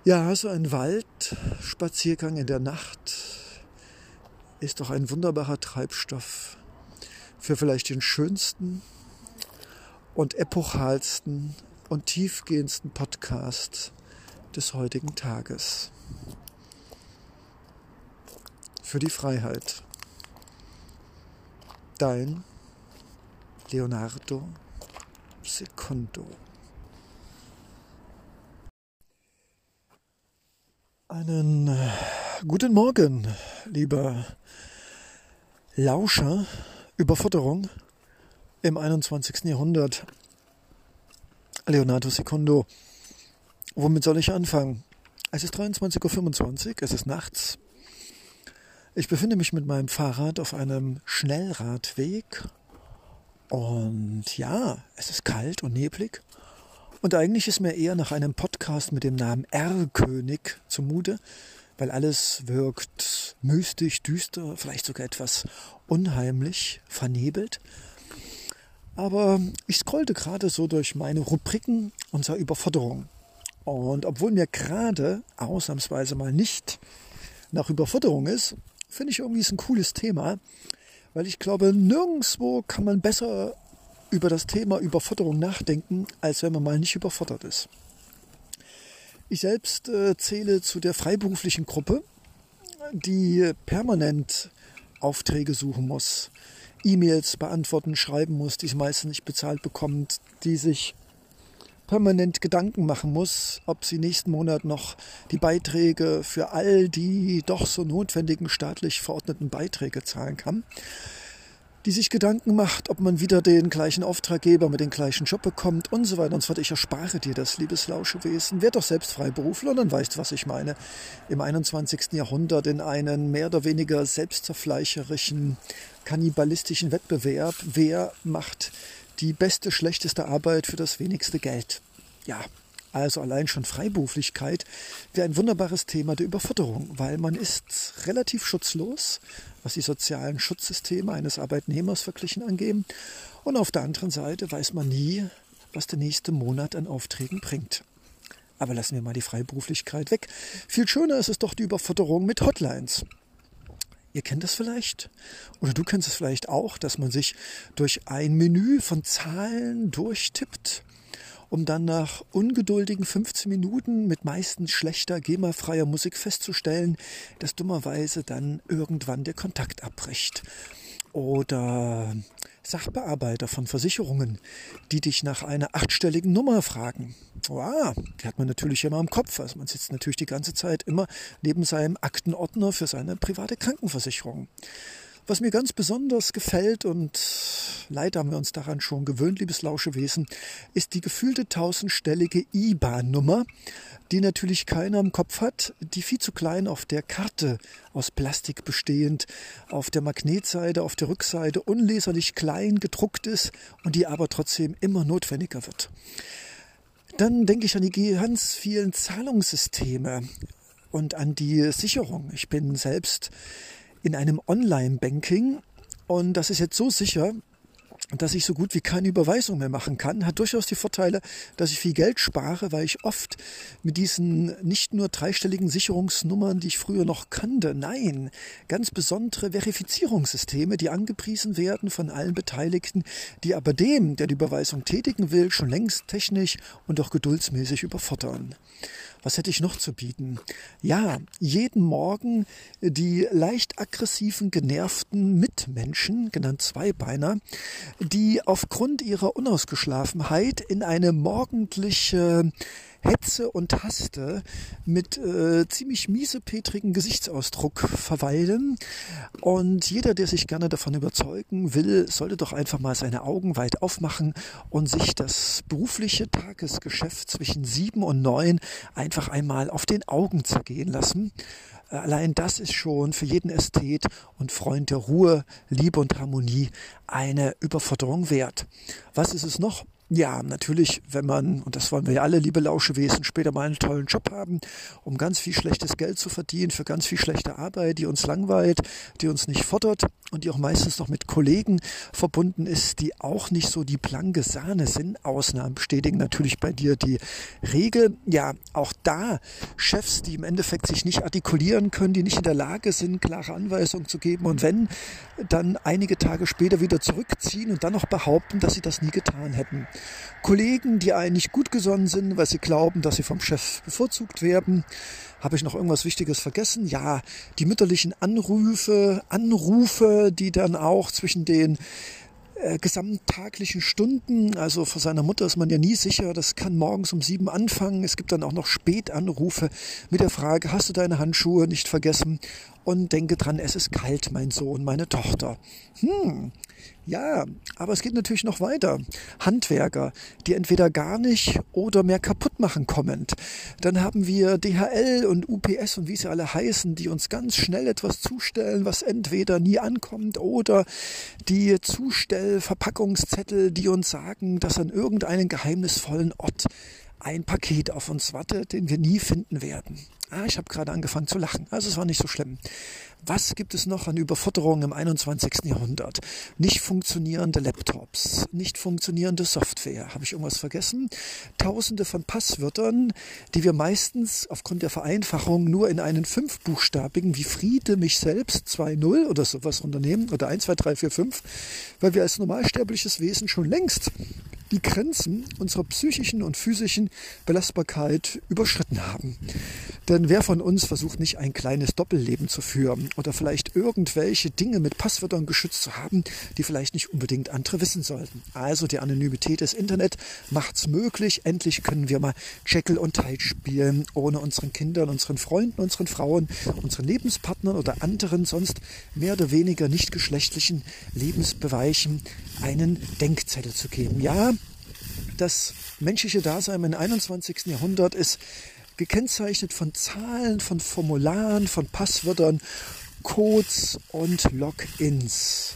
Ja, so ein Waldspaziergang in der Nacht ist doch ein wunderbarer Treibstoff für vielleicht den schönsten und epochalsten und tiefgehendsten Podcast des heutigen Tages. Für die Freiheit. Dein Leonardo Secondo. Einen äh, guten Morgen, lieber Lauscher. Überforderung im 21. Jahrhundert. Leonardo Secondo. Womit soll ich anfangen? Es ist 23.25 Uhr, es ist nachts. Ich befinde mich mit meinem Fahrrad auf einem Schnellradweg und ja, es ist kalt und neblig. Und eigentlich ist mir eher nach einem Podcast mit dem Namen R-König zumute, weil alles wirkt mystisch, düster, vielleicht sogar etwas unheimlich, vernebelt. Aber ich scrollte gerade so durch meine Rubriken unserer Überforderung. Und obwohl mir gerade ausnahmsweise mal nicht nach Überforderung ist, finde ich irgendwie ist ein cooles Thema, weil ich glaube, nirgendwo kann man besser über das Thema Überforderung nachdenken, als wenn man mal nicht überfordert ist. Ich selbst äh, zähle zu der freiberuflichen Gruppe, die permanent Aufträge suchen muss, E-Mails beantworten, schreiben muss, die es meistens nicht bezahlt bekommt, die sich permanent Gedanken machen muss, ob sie nächsten Monat noch die Beiträge für all die doch so notwendigen staatlich verordneten Beiträge zahlen kann. Die sich Gedanken macht, ob man wieder den gleichen Auftraggeber mit dem gleichen Job bekommt und so weiter und so fort. Ich erspare dir das, liebes Lauschewesen. Werd doch selbst Freiberufler und dann weißt, was ich meine. Im 21. Jahrhundert in einen mehr oder weniger selbstzerfleischerischen, kannibalistischen Wettbewerb. Wer macht die beste, schlechteste Arbeit für das wenigste Geld? Ja, also allein schon Freiberuflichkeit wäre ein wunderbares Thema der Überfutterung, weil man ist relativ schutzlos, was die sozialen Schutzsysteme eines Arbeitnehmers verglichen angehen. Und auf der anderen Seite weiß man nie, was der nächste Monat an Aufträgen bringt. Aber lassen wir mal die Freiberuflichkeit weg. Viel schöner ist es doch die Überfutterung mit Hotlines. Ihr kennt das vielleicht? Oder du kennst es vielleicht auch, dass man sich durch ein Menü von Zahlen durchtippt um dann nach ungeduldigen 15 Minuten mit meistens schlechter GEMA-freier Musik festzustellen, dass dummerweise dann irgendwann der Kontakt abbricht. Oder Sachbearbeiter von Versicherungen, die dich nach einer achtstelligen Nummer fragen. Wow, die hat man natürlich immer im Kopf. Also man sitzt natürlich die ganze Zeit immer neben seinem Aktenordner für seine private Krankenversicherung. Was mir ganz besonders gefällt und leider haben wir uns daran schon gewöhnt, liebes Lauschewesen, ist die gefühlte tausendstellige IBAN-Nummer, die natürlich keiner im Kopf hat, die viel zu klein auf der Karte aus Plastik bestehend, auf der Magnetseite, auf der Rückseite unleserlich klein gedruckt ist und die aber trotzdem immer notwendiger wird. Dann denke ich an die ganz vielen Zahlungssysteme und an die Sicherung. Ich bin selbst in einem Online-Banking. Und das ist jetzt so sicher, dass ich so gut wie keine Überweisung mehr machen kann, hat durchaus die Vorteile, dass ich viel Geld spare, weil ich oft mit diesen nicht nur dreistelligen Sicherungsnummern, die ich früher noch kannte, nein, ganz besondere Verifizierungssysteme, die angepriesen werden von allen Beteiligten, die aber dem, der die Überweisung tätigen will, schon längst technisch und auch geduldsmäßig überfordern. Was hätte ich noch zu bieten? Ja, jeden Morgen die leicht aggressiven, genervten Mitmenschen, genannt Zweibeiner, die aufgrund ihrer Unausgeschlafenheit in eine morgendliche Hetze und Haste mit äh, ziemlich miesepetrigen Gesichtsausdruck verweilen. Und jeder, der sich gerne davon überzeugen will, sollte doch einfach mal seine Augen weit aufmachen und sich das berufliche Tagesgeschäft zwischen sieben und neun einfach einmal auf den Augen zergehen lassen. Allein das ist schon für jeden Ästhet und Freund der Ruhe, Liebe und Harmonie eine Überforderung wert. Was ist es noch? Ja, natürlich, wenn man, und das wollen wir ja alle, liebe Lauschewesen, später mal einen tollen Job haben, um ganz viel schlechtes Geld zu verdienen für ganz viel schlechte Arbeit, die uns langweilt, die uns nicht fordert und die auch meistens noch mit Kollegen verbunden ist, die auch nicht so die blanke Sahne sind. Ausnahmen bestätigen natürlich bei dir die Regel. Ja, auch da Chefs, die im Endeffekt sich nicht artikulieren können, die nicht in der Lage sind, klare Anweisungen zu geben und wenn, dann einige Tage später wieder zurückziehen und dann noch behaupten, dass sie das nie getan hätten. Kollegen, die eigentlich gut gesonnen sind, weil sie glauben, dass sie vom Chef bevorzugt werden. Habe ich noch irgendwas Wichtiges vergessen? Ja, die mütterlichen Anrufe, Anrufe, die dann auch zwischen den äh, gesamttaglichen Stunden, also vor seiner Mutter ist man ja nie sicher, das kann morgens um sieben anfangen. Es gibt dann auch noch Spätanrufe mit der Frage, hast du deine Handschuhe nicht vergessen? Und denke dran, es ist kalt, mein Sohn, meine Tochter. Hm, ja, aber es geht natürlich noch weiter. Handwerker, die entweder gar nicht oder mehr kaputt machen kommend. Dann haben wir DHL und UPS und wie sie alle heißen, die uns ganz schnell etwas zustellen, was entweder nie ankommt oder die Zustellverpackungszettel, die uns sagen, dass an irgendeinen geheimnisvollen Ort ein Paket auf uns wartet, den wir nie finden werden. Ah, ich habe gerade angefangen zu lachen. Also es war nicht so schlimm. Was gibt es noch an Überfutterung im 21. Jahrhundert? Nicht funktionierende Laptops, nicht funktionierende Software. Habe ich irgendwas vergessen? Tausende von Passwörtern, die wir meistens aufgrund der Vereinfachung nur in einen fünfbuchstabigen wie Friede mich selbst 2.0 oder sowas unternehmen oder 1, 2, 3, 4, 5, weil wir als normalsterbliches Wesen schon längst die Grenzen unserer psychischen und physischen Belastbarkeit überschritten haben. Denn wer von uns versucht nicht ein kleines Doppelleben zu führen oder vielleicht irgendwelche Dinge mit Passwörtern geschützt zu haben, die vielleicht nicht unbedingt andere wissen sollten. Also die Anonymität des Internet macht's möglich. Endlich können wir mal Jekyll und Hyde spielen, ohne unseren Kindern, unseren Freunden, unseren Frauen, unseren Lebenspartnern oder anderen sonst mehr oder weniger nicht geschlechtlichen Lebensbereichen einen Denkzettel zu geben. Ja, das menschliche Dasein im 21. Jahrhundert ist gekennzeichnet von Zahlen, von Formularen, von Passwörtern, Codes und Logins.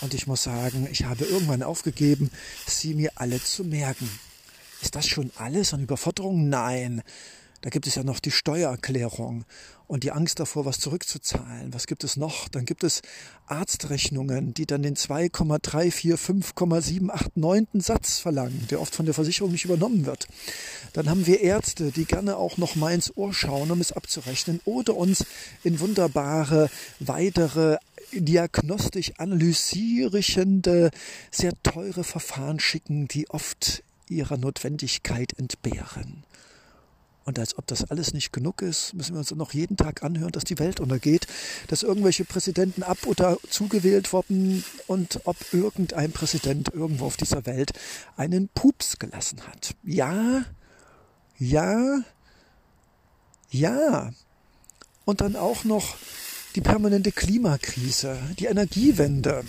Und ich muss sagen, ich habe irgendwann aufgegeben, sie mir alle zu merken. Ist das schon alles an Überforderung? Nein. Da gibt es ja noch die Steuererklärung und die Angst davor, was zurückzuzahlen. Was gibt es noch? Dann gibt es Arztrechnungen, die dann den 2,345,789. Satz verlangen, der oft von der Versicherung nicht übernommen wird. Dann haben wir Ärzte, die gerne auch noch mal ins Ohr schauen, um es abzurechnen oder uns in wunderbare weitere diagnostisch analysierende, sehr teure Verfahren schicken, die oft ihrer Notwendigkeit entbehren. Und als ob das alles nicht genug ist, müssen wir uns noch jeden Tag anhören, dass die Welt untergeht, dass irgendwelche Präsidenten ab oder zugewählt wurden und ob irgendein Präsident irgendwo auf dieser Welt einen Pups gelassen hat. Ja, ja, ja. Und dann auch noch die permanente Klimakrise, die Energiewende,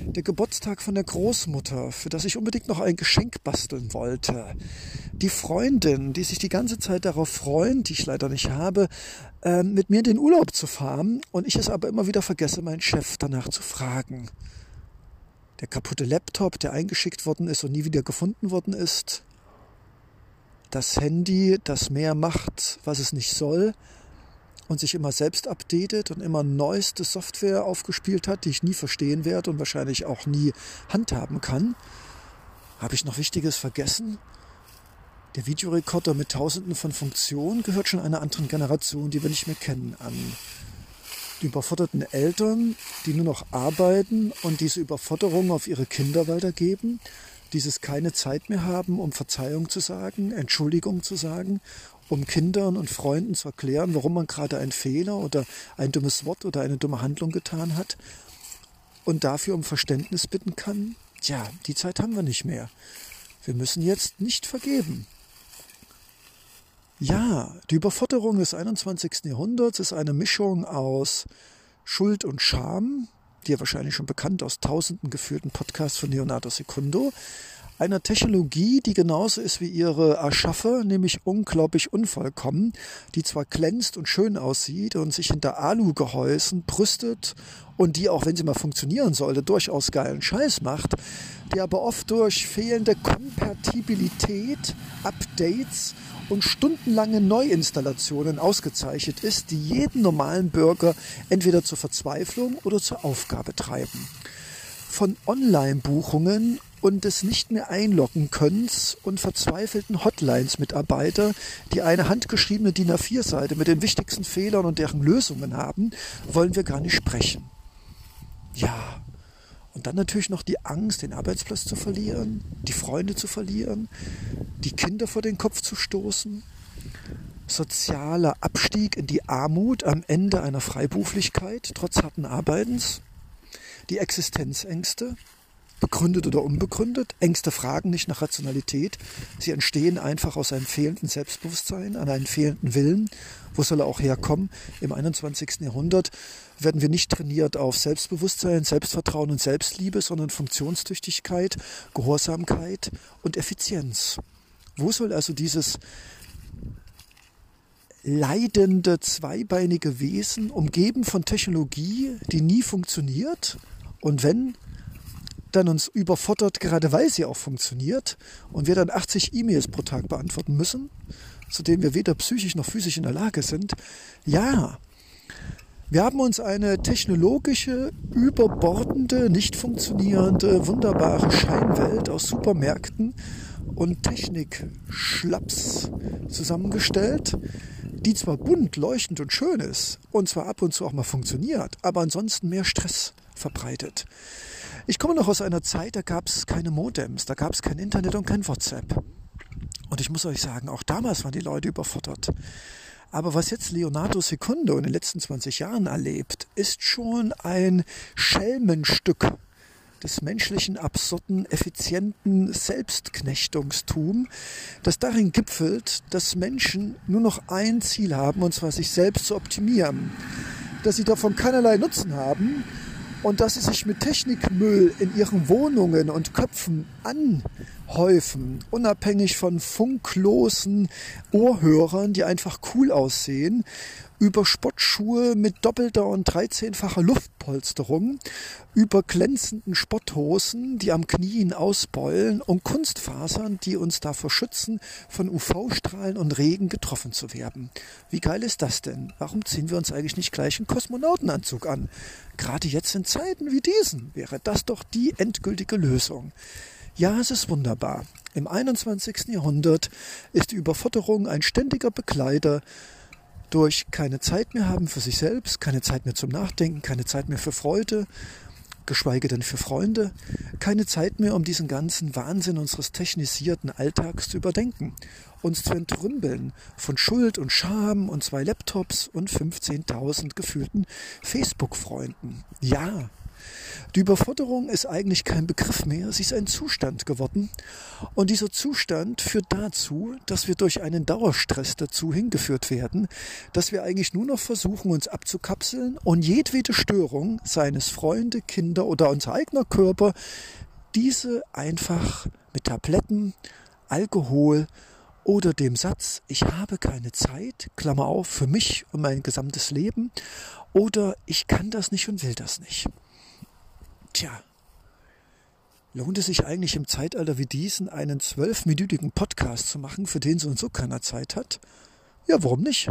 der Geburtstag von der Großmutter, für das ich unbedingt noch ein Geschenk basteln wollte. Die Freundin, die sich die ganze Zeit darauf freuen, die ich leider nicht habe, ähm, mit mir in den Urlaub zu fahren und ich es aber immer wieder vergesse, meinen Chef danach zu fragen. Der kaputte Laptop, der eingeschickt worden ist und nie wieder gefunden worden ist. Das Handy, das mehr macht, was es nicht soll und sich immer selbst updatet und immer neueste Software aufgespielt hat, die ich nie verstehen werde und wahrscheinlich auch nie handhaben kann. Habe ich noch Wichtiges vergessen? Der Videorekorder mit tausenden von Funktionen gehört schon einer anderen Generation, die wir nicht mehr kennen, an. Die überforderten Eltern, die nur noch arbeiten und diese Überforderung auf ihre Kinder weitergeben, dieses keine Zeit mehr haben, um Verzeihung zu sagen, Entschuldigung zu sagen um Kindern und Freunden zu erklären, warum man gerade einen Fehler oder ein dummes Wort oder eine dumme Handlung getan hat und dafür um Verständnis bitten kann. Tja, die Zeit haben wir nicht mehr. Wir müssen jetzt nicht vergeben. Ja, die Überforderung des 21. Jahrhunderts ist eine Mischung aus Schuld und Scham, ja wahrscheinlich schon bekannt aus tausenden geführten Podcasts von Leonardo Secundo, einer Technologie, die genauso ist wie ihre Erschaffer, nämlich unglaublich unvollkommen, die zwar glänzt und schön aussieht und sich hinter Alugehäusen brüstet und die, auch wenn sie mal funktionieren sollte, durchaus geilen Scheiß macht, die aber oft durch fehlende Kompatibilität, Updates und stundenlange Neuinstallationen ausgezeichnet ist, die jeden normalen Bürger entweder zur Verzweiflung oder zur Aufgabe treiben. Von Online-Buchungen und des nicht mehr einloggen Könnens und verzweifelten Hotlines-Mitarbeiter, die eine handgeschriebene DIN A4-Seite mit den wichtigsten Fehlern und deren Lösungen haben, wollen wir gar nicht sprechen. Ja, und dann natürlich noch die Angst, den Arbeitsplatz zu verlieren, die Freunde zu verlieren, die Kinder vor den Kopf zu stoßen, sozialer Abstieg in die Armut am Ende einer Freiberuflichkeit trotz harten Arbeitens, die Existenzängste, begründet oder unbegründet. Ängste fragen nicht nach Rationalität. Sie entstehen einfach aus einem fehlenden Selbstbewusstsein, an einem fehlenden Willen. Wo soll er auch herkommen? Im 21. Jahrhundert werden wir nicht trainiert auf Selbstbewusstsein, Selbstvertrauen und Selbstliebe, sondern Funktionstüchtigkeit, Gehorsamkeit und Effizienz. Wo soll also dieses leidende, zweibeinige Wesen, umgeben von Technologie, die nie funktioniert, und wenn, dann uns überfordert, gerade weil sie auch funktioniert und wir dann 80 E-Mails pro Tag beantworten müssen, zu denen wir weder psychisch noch physisch in der Lage sind. Ja, wir haben uns eine technologische, überbordende, nicht funktionierende, wunderbare Scheinwelt aus Supermärkten und Technik-Schlaps zusammengestellt, die zwar bunt, leuchtend und schön ist und zwar ab und zu auch mal funktioniert, aber ansonsten mehr Stress verbreitet. Ich komme noch aus einer Zeit, da gab es keine Modems, da gab es kein Internet und kein WhatsApp. Und ich muss euch sagen, auch damals waren die Leute überfordert. Aber was jetzt Leonardo Secundo in den letzten 20 Jahren erlebt, ist schon ein Schelmenstück des menschlichen, absurden, effizienten Selbstknechtungstum, das darin gipfelt, dass Menschen nur noch ein Ziel haben, und zwar sich selbst zu optimieren. Dass sie davon keinerlei Nutzen haben und dass sie sich mit Technikmüll in ihren Wohnungen und Köpfen anhäufen, unabhängig von funklosen Ohrhörern, die einfach cool aussehen über Sportschuhe mit doppelter und dreizehnfacher Luftpolsterung, über glänzenden Sporthosen, die am Knien ausbeulen und Kunstfasern, die uns davor schützen, von UV-Strahlen und Regen getroffen zu werden. Wie geil ist das denn? Warum ziehen wir uns eigentlich nicht gleich einen Kosmonautenanzug an? Gerade jetzt in Zeiten wie diesen wäre das doch die endgültige Lösung. Ja, es ist wunderbar. Im 21. Jahrhundert ist die Überfutterung ein ständiger Begleiter durch keine Zeit mehr haben für sich selbst, keine Zeit mehr zum Nachdenken, keine Zeit mehr für Freude, geschweige denn für Freunde, keine Zeit mehr, um diesen ganzen Wahnsinn unseres technisierten Alltags zu überdenken, uns zu entrümpeln von Schuld und Scham und zwei Laptops und 15.000 gefühlten Facebook-Freunden. Ja, die Überforderung ist eigentlich kein Begriff mehr, sie ist ein Zustand geworden. Und dieser Zustand führt dazu, dass wir durch einen Dauerstress dazu hingeführt werden, dass wir eigentlich nur noch versuchen, uns abzukapseln und jedwede Störung, seines Freunde, Kinder oder unser eigener Körper, diese einfach mit Tabletten, Alkohol oder dem Satz, ich habe keine Zeit, Klammer auf, für mich und mein gesamtes Leben, oder ich kann das nicht und will das nicht. Tja, lohnt es sich eigentlich im Zeitalter wie diesen einen zwölfminütigen Podcast zu machen, für den so und so keiner Zeit hat? Ja, warum nicht?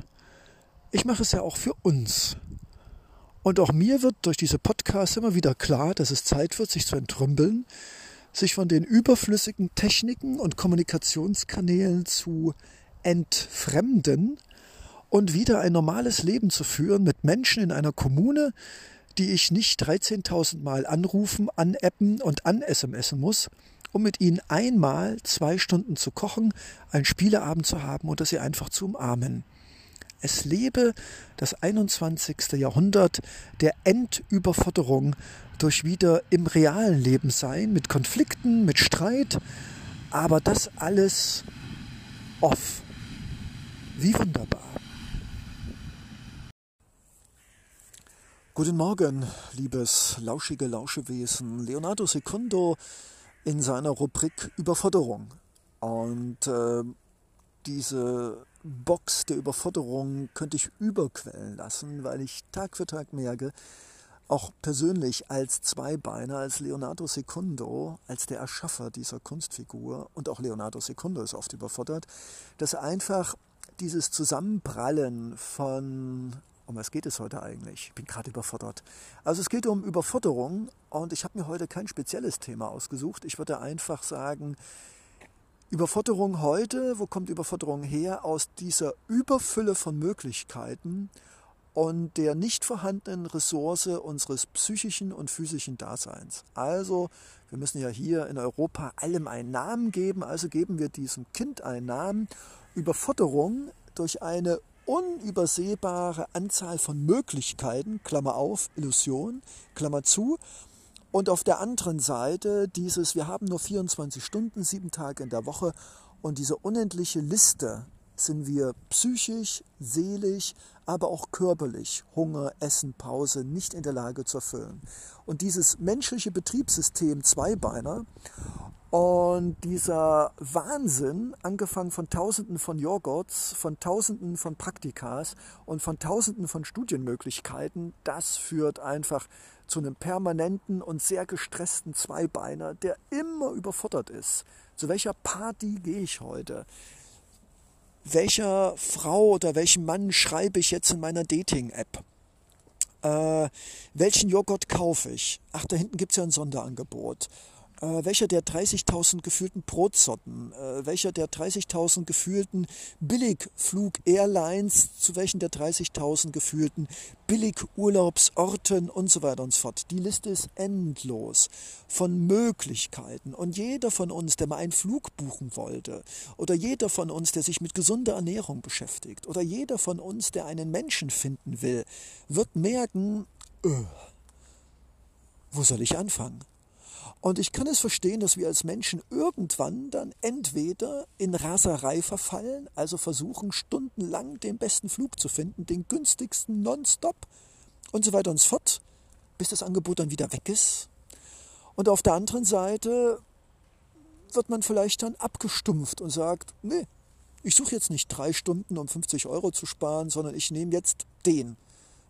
Ich mache es ja auch für uns. Und auch mir wird durch diese Podcasts immer wieder klar, dass es Zeit wird, sich zu entrümpeln, sich von den überflüssigen Techniken und Kommunikationskanälen zu entfremden und wieder ein normales Leben zu führen mit Menschen in einer Kommune, die ich nicht 13.000 Mal anrufen, anappen und an-SMSen muss, um mit ihnen einmal zwei Stunden zu kochen, einen Spieleabend zu haben oder sie einfach zu umarmen. Es lebe das 21. Jahrhundert der Endüberforderung durch wieder im realen Leben sein, mit Konflikten, mit Streit, aber das alles off. Wie wunderbar. Guten Morgen, liebes lauschige Lauschewesen. Leonardo Secundo in seiner Rubrik Überforderung. Und äh, diese Box der Überforderung könnte ich überquellen lassen, weil ich Tag für Tag merke, auch persönlich als Zweibeiner, als Leonardo Secundo, als der Erschaffer dieser Kunstfigur, und auch Leonardo Secundo ist oft überfordert, dass einfach dieses Zusammenprallen von um was geht es heute eigentlich? Ich bin gerade überfordert. Also es geht um Überforderung und ich habe mir heute kein spezielles Thema ausgesucht. Ich würde einfach sagen, Überforderung heute, wo kommt Überforderung her? Aus dieser Überfülle von Möglichkeiten und der nicht vorhandenen Ressource unseres psychischen und physischen Daseins. Also, wir müssen ja hier in Europa allem einen Namen geben, also geben wir diesem Kind einen Namen. Überforderung durch eine unübersehbare Anzahl von Möglichkeiten, Klammer auf, Illusion, Klammer zu. Und auf der anderen Seite dieses, wir haben nur 24 Stunden, sieben Tage in der Woche und diese unendliche Liste sind wir psychisch, seelisch, aber auch körperlich, Hunger, Essen, Pause, nicht in der Lage zu erfüllen. Und dieses menschliche Betriebssystem Zweibeiner und dieser Wahnsinn, angefangen von Tausenden von Joghurts, von Tausenden von Praktikas und von Tausenden von Studienmöglichkeiten, das führt einfach zu einem permanenten und sehr gestressten Zweibeiner, der immer überfordert ist. Zu welcher Party gehe ich heute? Welcher Frau oder welchem Mann schreibe ich jetzt in meiner Dating-App? Äh, welchen Joghurt kaufe ich? Ach, da hinten gibt es ja ein Sonderangebot äh, welcher der 30.000 gefühlten Brotsorten, äh, welcher der 30.000 gefühlten Billigflug-Airlines, zu welchen der 30.000 gefühlten Billigurlaubsorten und so weiter und so fort. Die Liste ist endlos von Möglichkeiten. Und jeder von uns, der mal einen Flug buchen wollte, oder jeder von uns, der sich mit gesunder Ernährung beschäftigt, oder jeder von uns, der einen Menschen finden will, wird merken, öh, wo soll ich anfangen? Und ich kann es verstehen, dass wir als Menschen irgendwann dann entweder in Raserei verfallen, also versuchen stundenlang den besten Flug zu finden, den günstigsten nonstop und so weiter und so fort, bis das Angebot dann wieder weg ist. Und auf der anderen Seite wird man vielleicht dann abgestumpft und sagt, nee, ich suche jetzt nicht drei Stunden, um 50 Euro zu sparen, sondern ich nehme jetzt den.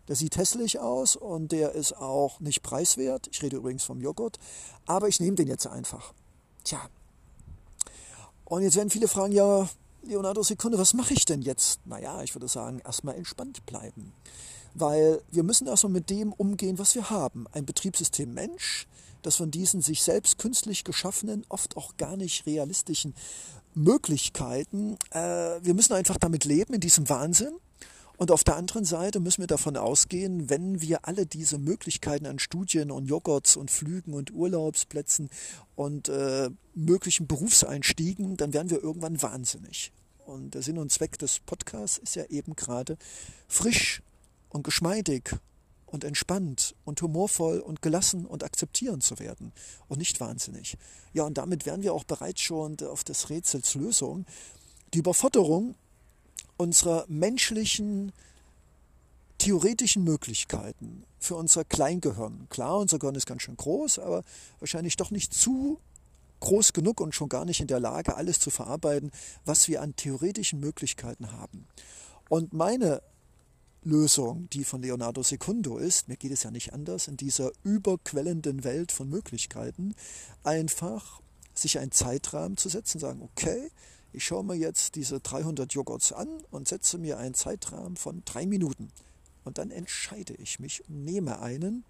Der sieht hässlich aus und der ist auch nicht preiswert. Ich rede übrigens vom Joghurt, aber ich nehme den jetzt einfach. Tja. Und jetzt werden viele fragen, ja, Leonardo Sekunde, was mache ich denn jetzt? Naja, ich würde sagen, erstmal entspannt bleiben. Weil wir müssen erstmal mit dem umgehen, was wir haben. Ein Betriebssystem Mensch, das von diesen sich selbst künstlich geschaffenen, oft auch gar nicht realistischen Möglichkeiten, äh, wir müssen einfach damit leben, in diesem Wahnsinn. Und auf der anderen Seite müssen wir davon ausgehen, wenn wir alle diese Möglichkeiten an Studien und Joghurts und Flügen und Urlaubsplätzen und äh, möglichen Berufseinstiegen, dann werden wir irgendwann wahnsinnig. Und der Sinn und Zweck des Podcasts ist ja eben gerade frisch und geschmeidig und entspannt und humorvoll und gelassen und akzeptierend zu werden und nicht wahnsinnig. Ja, und damit wären wir auch bereits schon auf des Rätsels Lösung. Die Überforderung unserer menschlichen theoretischen Möglichkeiten für unser Kleingehirn. Klar, unser Gehirn ist ganz schön groß, aber wahrscheinlich doch nicht zu groß genug und schon gar nicht in der Lage, alles zu verarbeiten, was wir an theoretischen Möglichkeiten haben. Und meine Lösung, die von Leonardo Secundo ist, mir geht es ja nicht anders, in dieser überquellenden Welt von Möglichkeiten, einfach sich einen Zeitrahmen zu setzen, sagen, okay, ich schaue mir jetzt diese 300 Joghurts an und setze mir einen Zeitrahmen von drei Minuten. Und dann entscheide ich mich nehme einen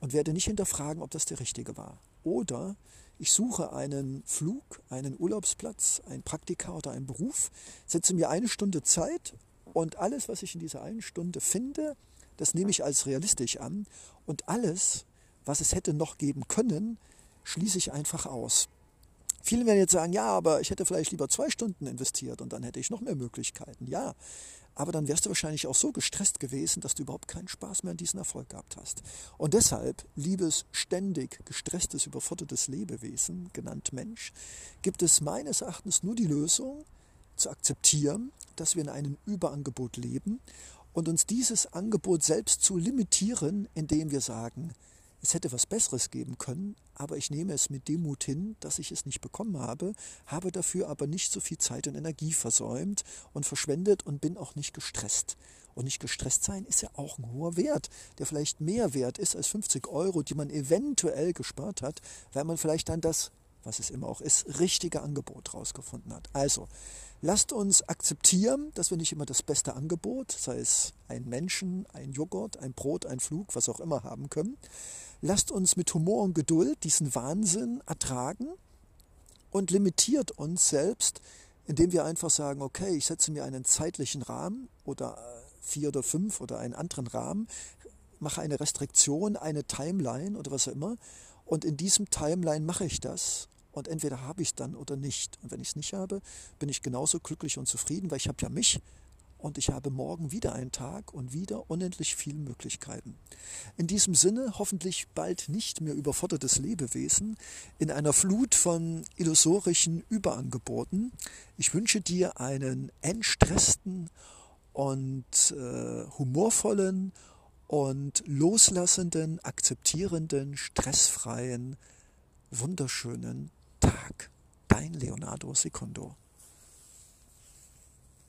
und werde nicht hinterfragen, ob das der richtige war. Oder ich suche einen Flug, einen Urlaubsplatz, ein Praktika oder einen Beruf, setze mir eine Stunde Zeit und alles, was ich in dieser einen Stunde finde, das nehme ich als realistisch an. Und alles, was es hätte noch geben können, schließe ich einfach aus. Viele werden jetzt sagen, ja, aber ich hätte vielleicht lieber zwei Stunden investiert und dann hätte ich noch mehr Möglichkeiten. Ja, aber dann wärst du wahrscheinlich auch so gestresst gewesen, dass du überhaupt keinen Spaß mehr an diesen Erfolg gehabt hast. Und deshalb, liebes ständig gestresstes, überfordertes Lebewesen, genannt Mensch, gibt es meines Erachtens nur die Lösung, zu akzeptieren, dass wir in einem Überangebot leben und uns dieses Angebot selbst zu limitieren, indem wir sagen, es hätte was Besseres geben können, aber ich nehme es mit Demut hin, dass ich es nicht bekommen habe, habe dafür aber nicht so viel Zeit und Energie versäumt und verschwendet und bin auch nicht gestresst. Und nicht gestresst sein ist ja auch ein hoher Wert, der vielleicht mehr wert ist als 50 Euro, die man eventuell gespart hat, weil man vielleicht dann das, was es immer auch ist, richtige Angebot rausgefunden hat. Also, Lasst uns akzeptieren, dass wir nicht immer das beste Angebot, sei es ein Menschen, ein Joghurt, ein Brot, ein Flug, was auch immer haben können. Lasst uns mit Humor und Geduld diesen Wahnsinn ertragen und limitiert uns selbst, indem wir einfach sagen, okay, ich setze mir einen zeitlichen Rahmen oder vier oder fünf oder einen anderen Rahmen, mache eine Restriktion, eine Timeline oder was auch immer und in diesem Timeline mache ich das und entweder habe ich es dann oder nicht. Und wenn ich es nicht habe, bin ich genauso glücklich und zufrieden, weil ich habe ja mich und ich habe morgen wieder einen Tag und wieder unendlich viele Möglichkeiten. In diesem Sinne hoffentlich bald nicht mehr überfordertes Lebewesen in einer Flut von illusorischen Überangeboten. Ich wünsche dir einen entstressten und äh, humorvollen und loslassenden, akzeptierenden, stressfreien, wunderschönen Tag. Dein Leonardo Secondo.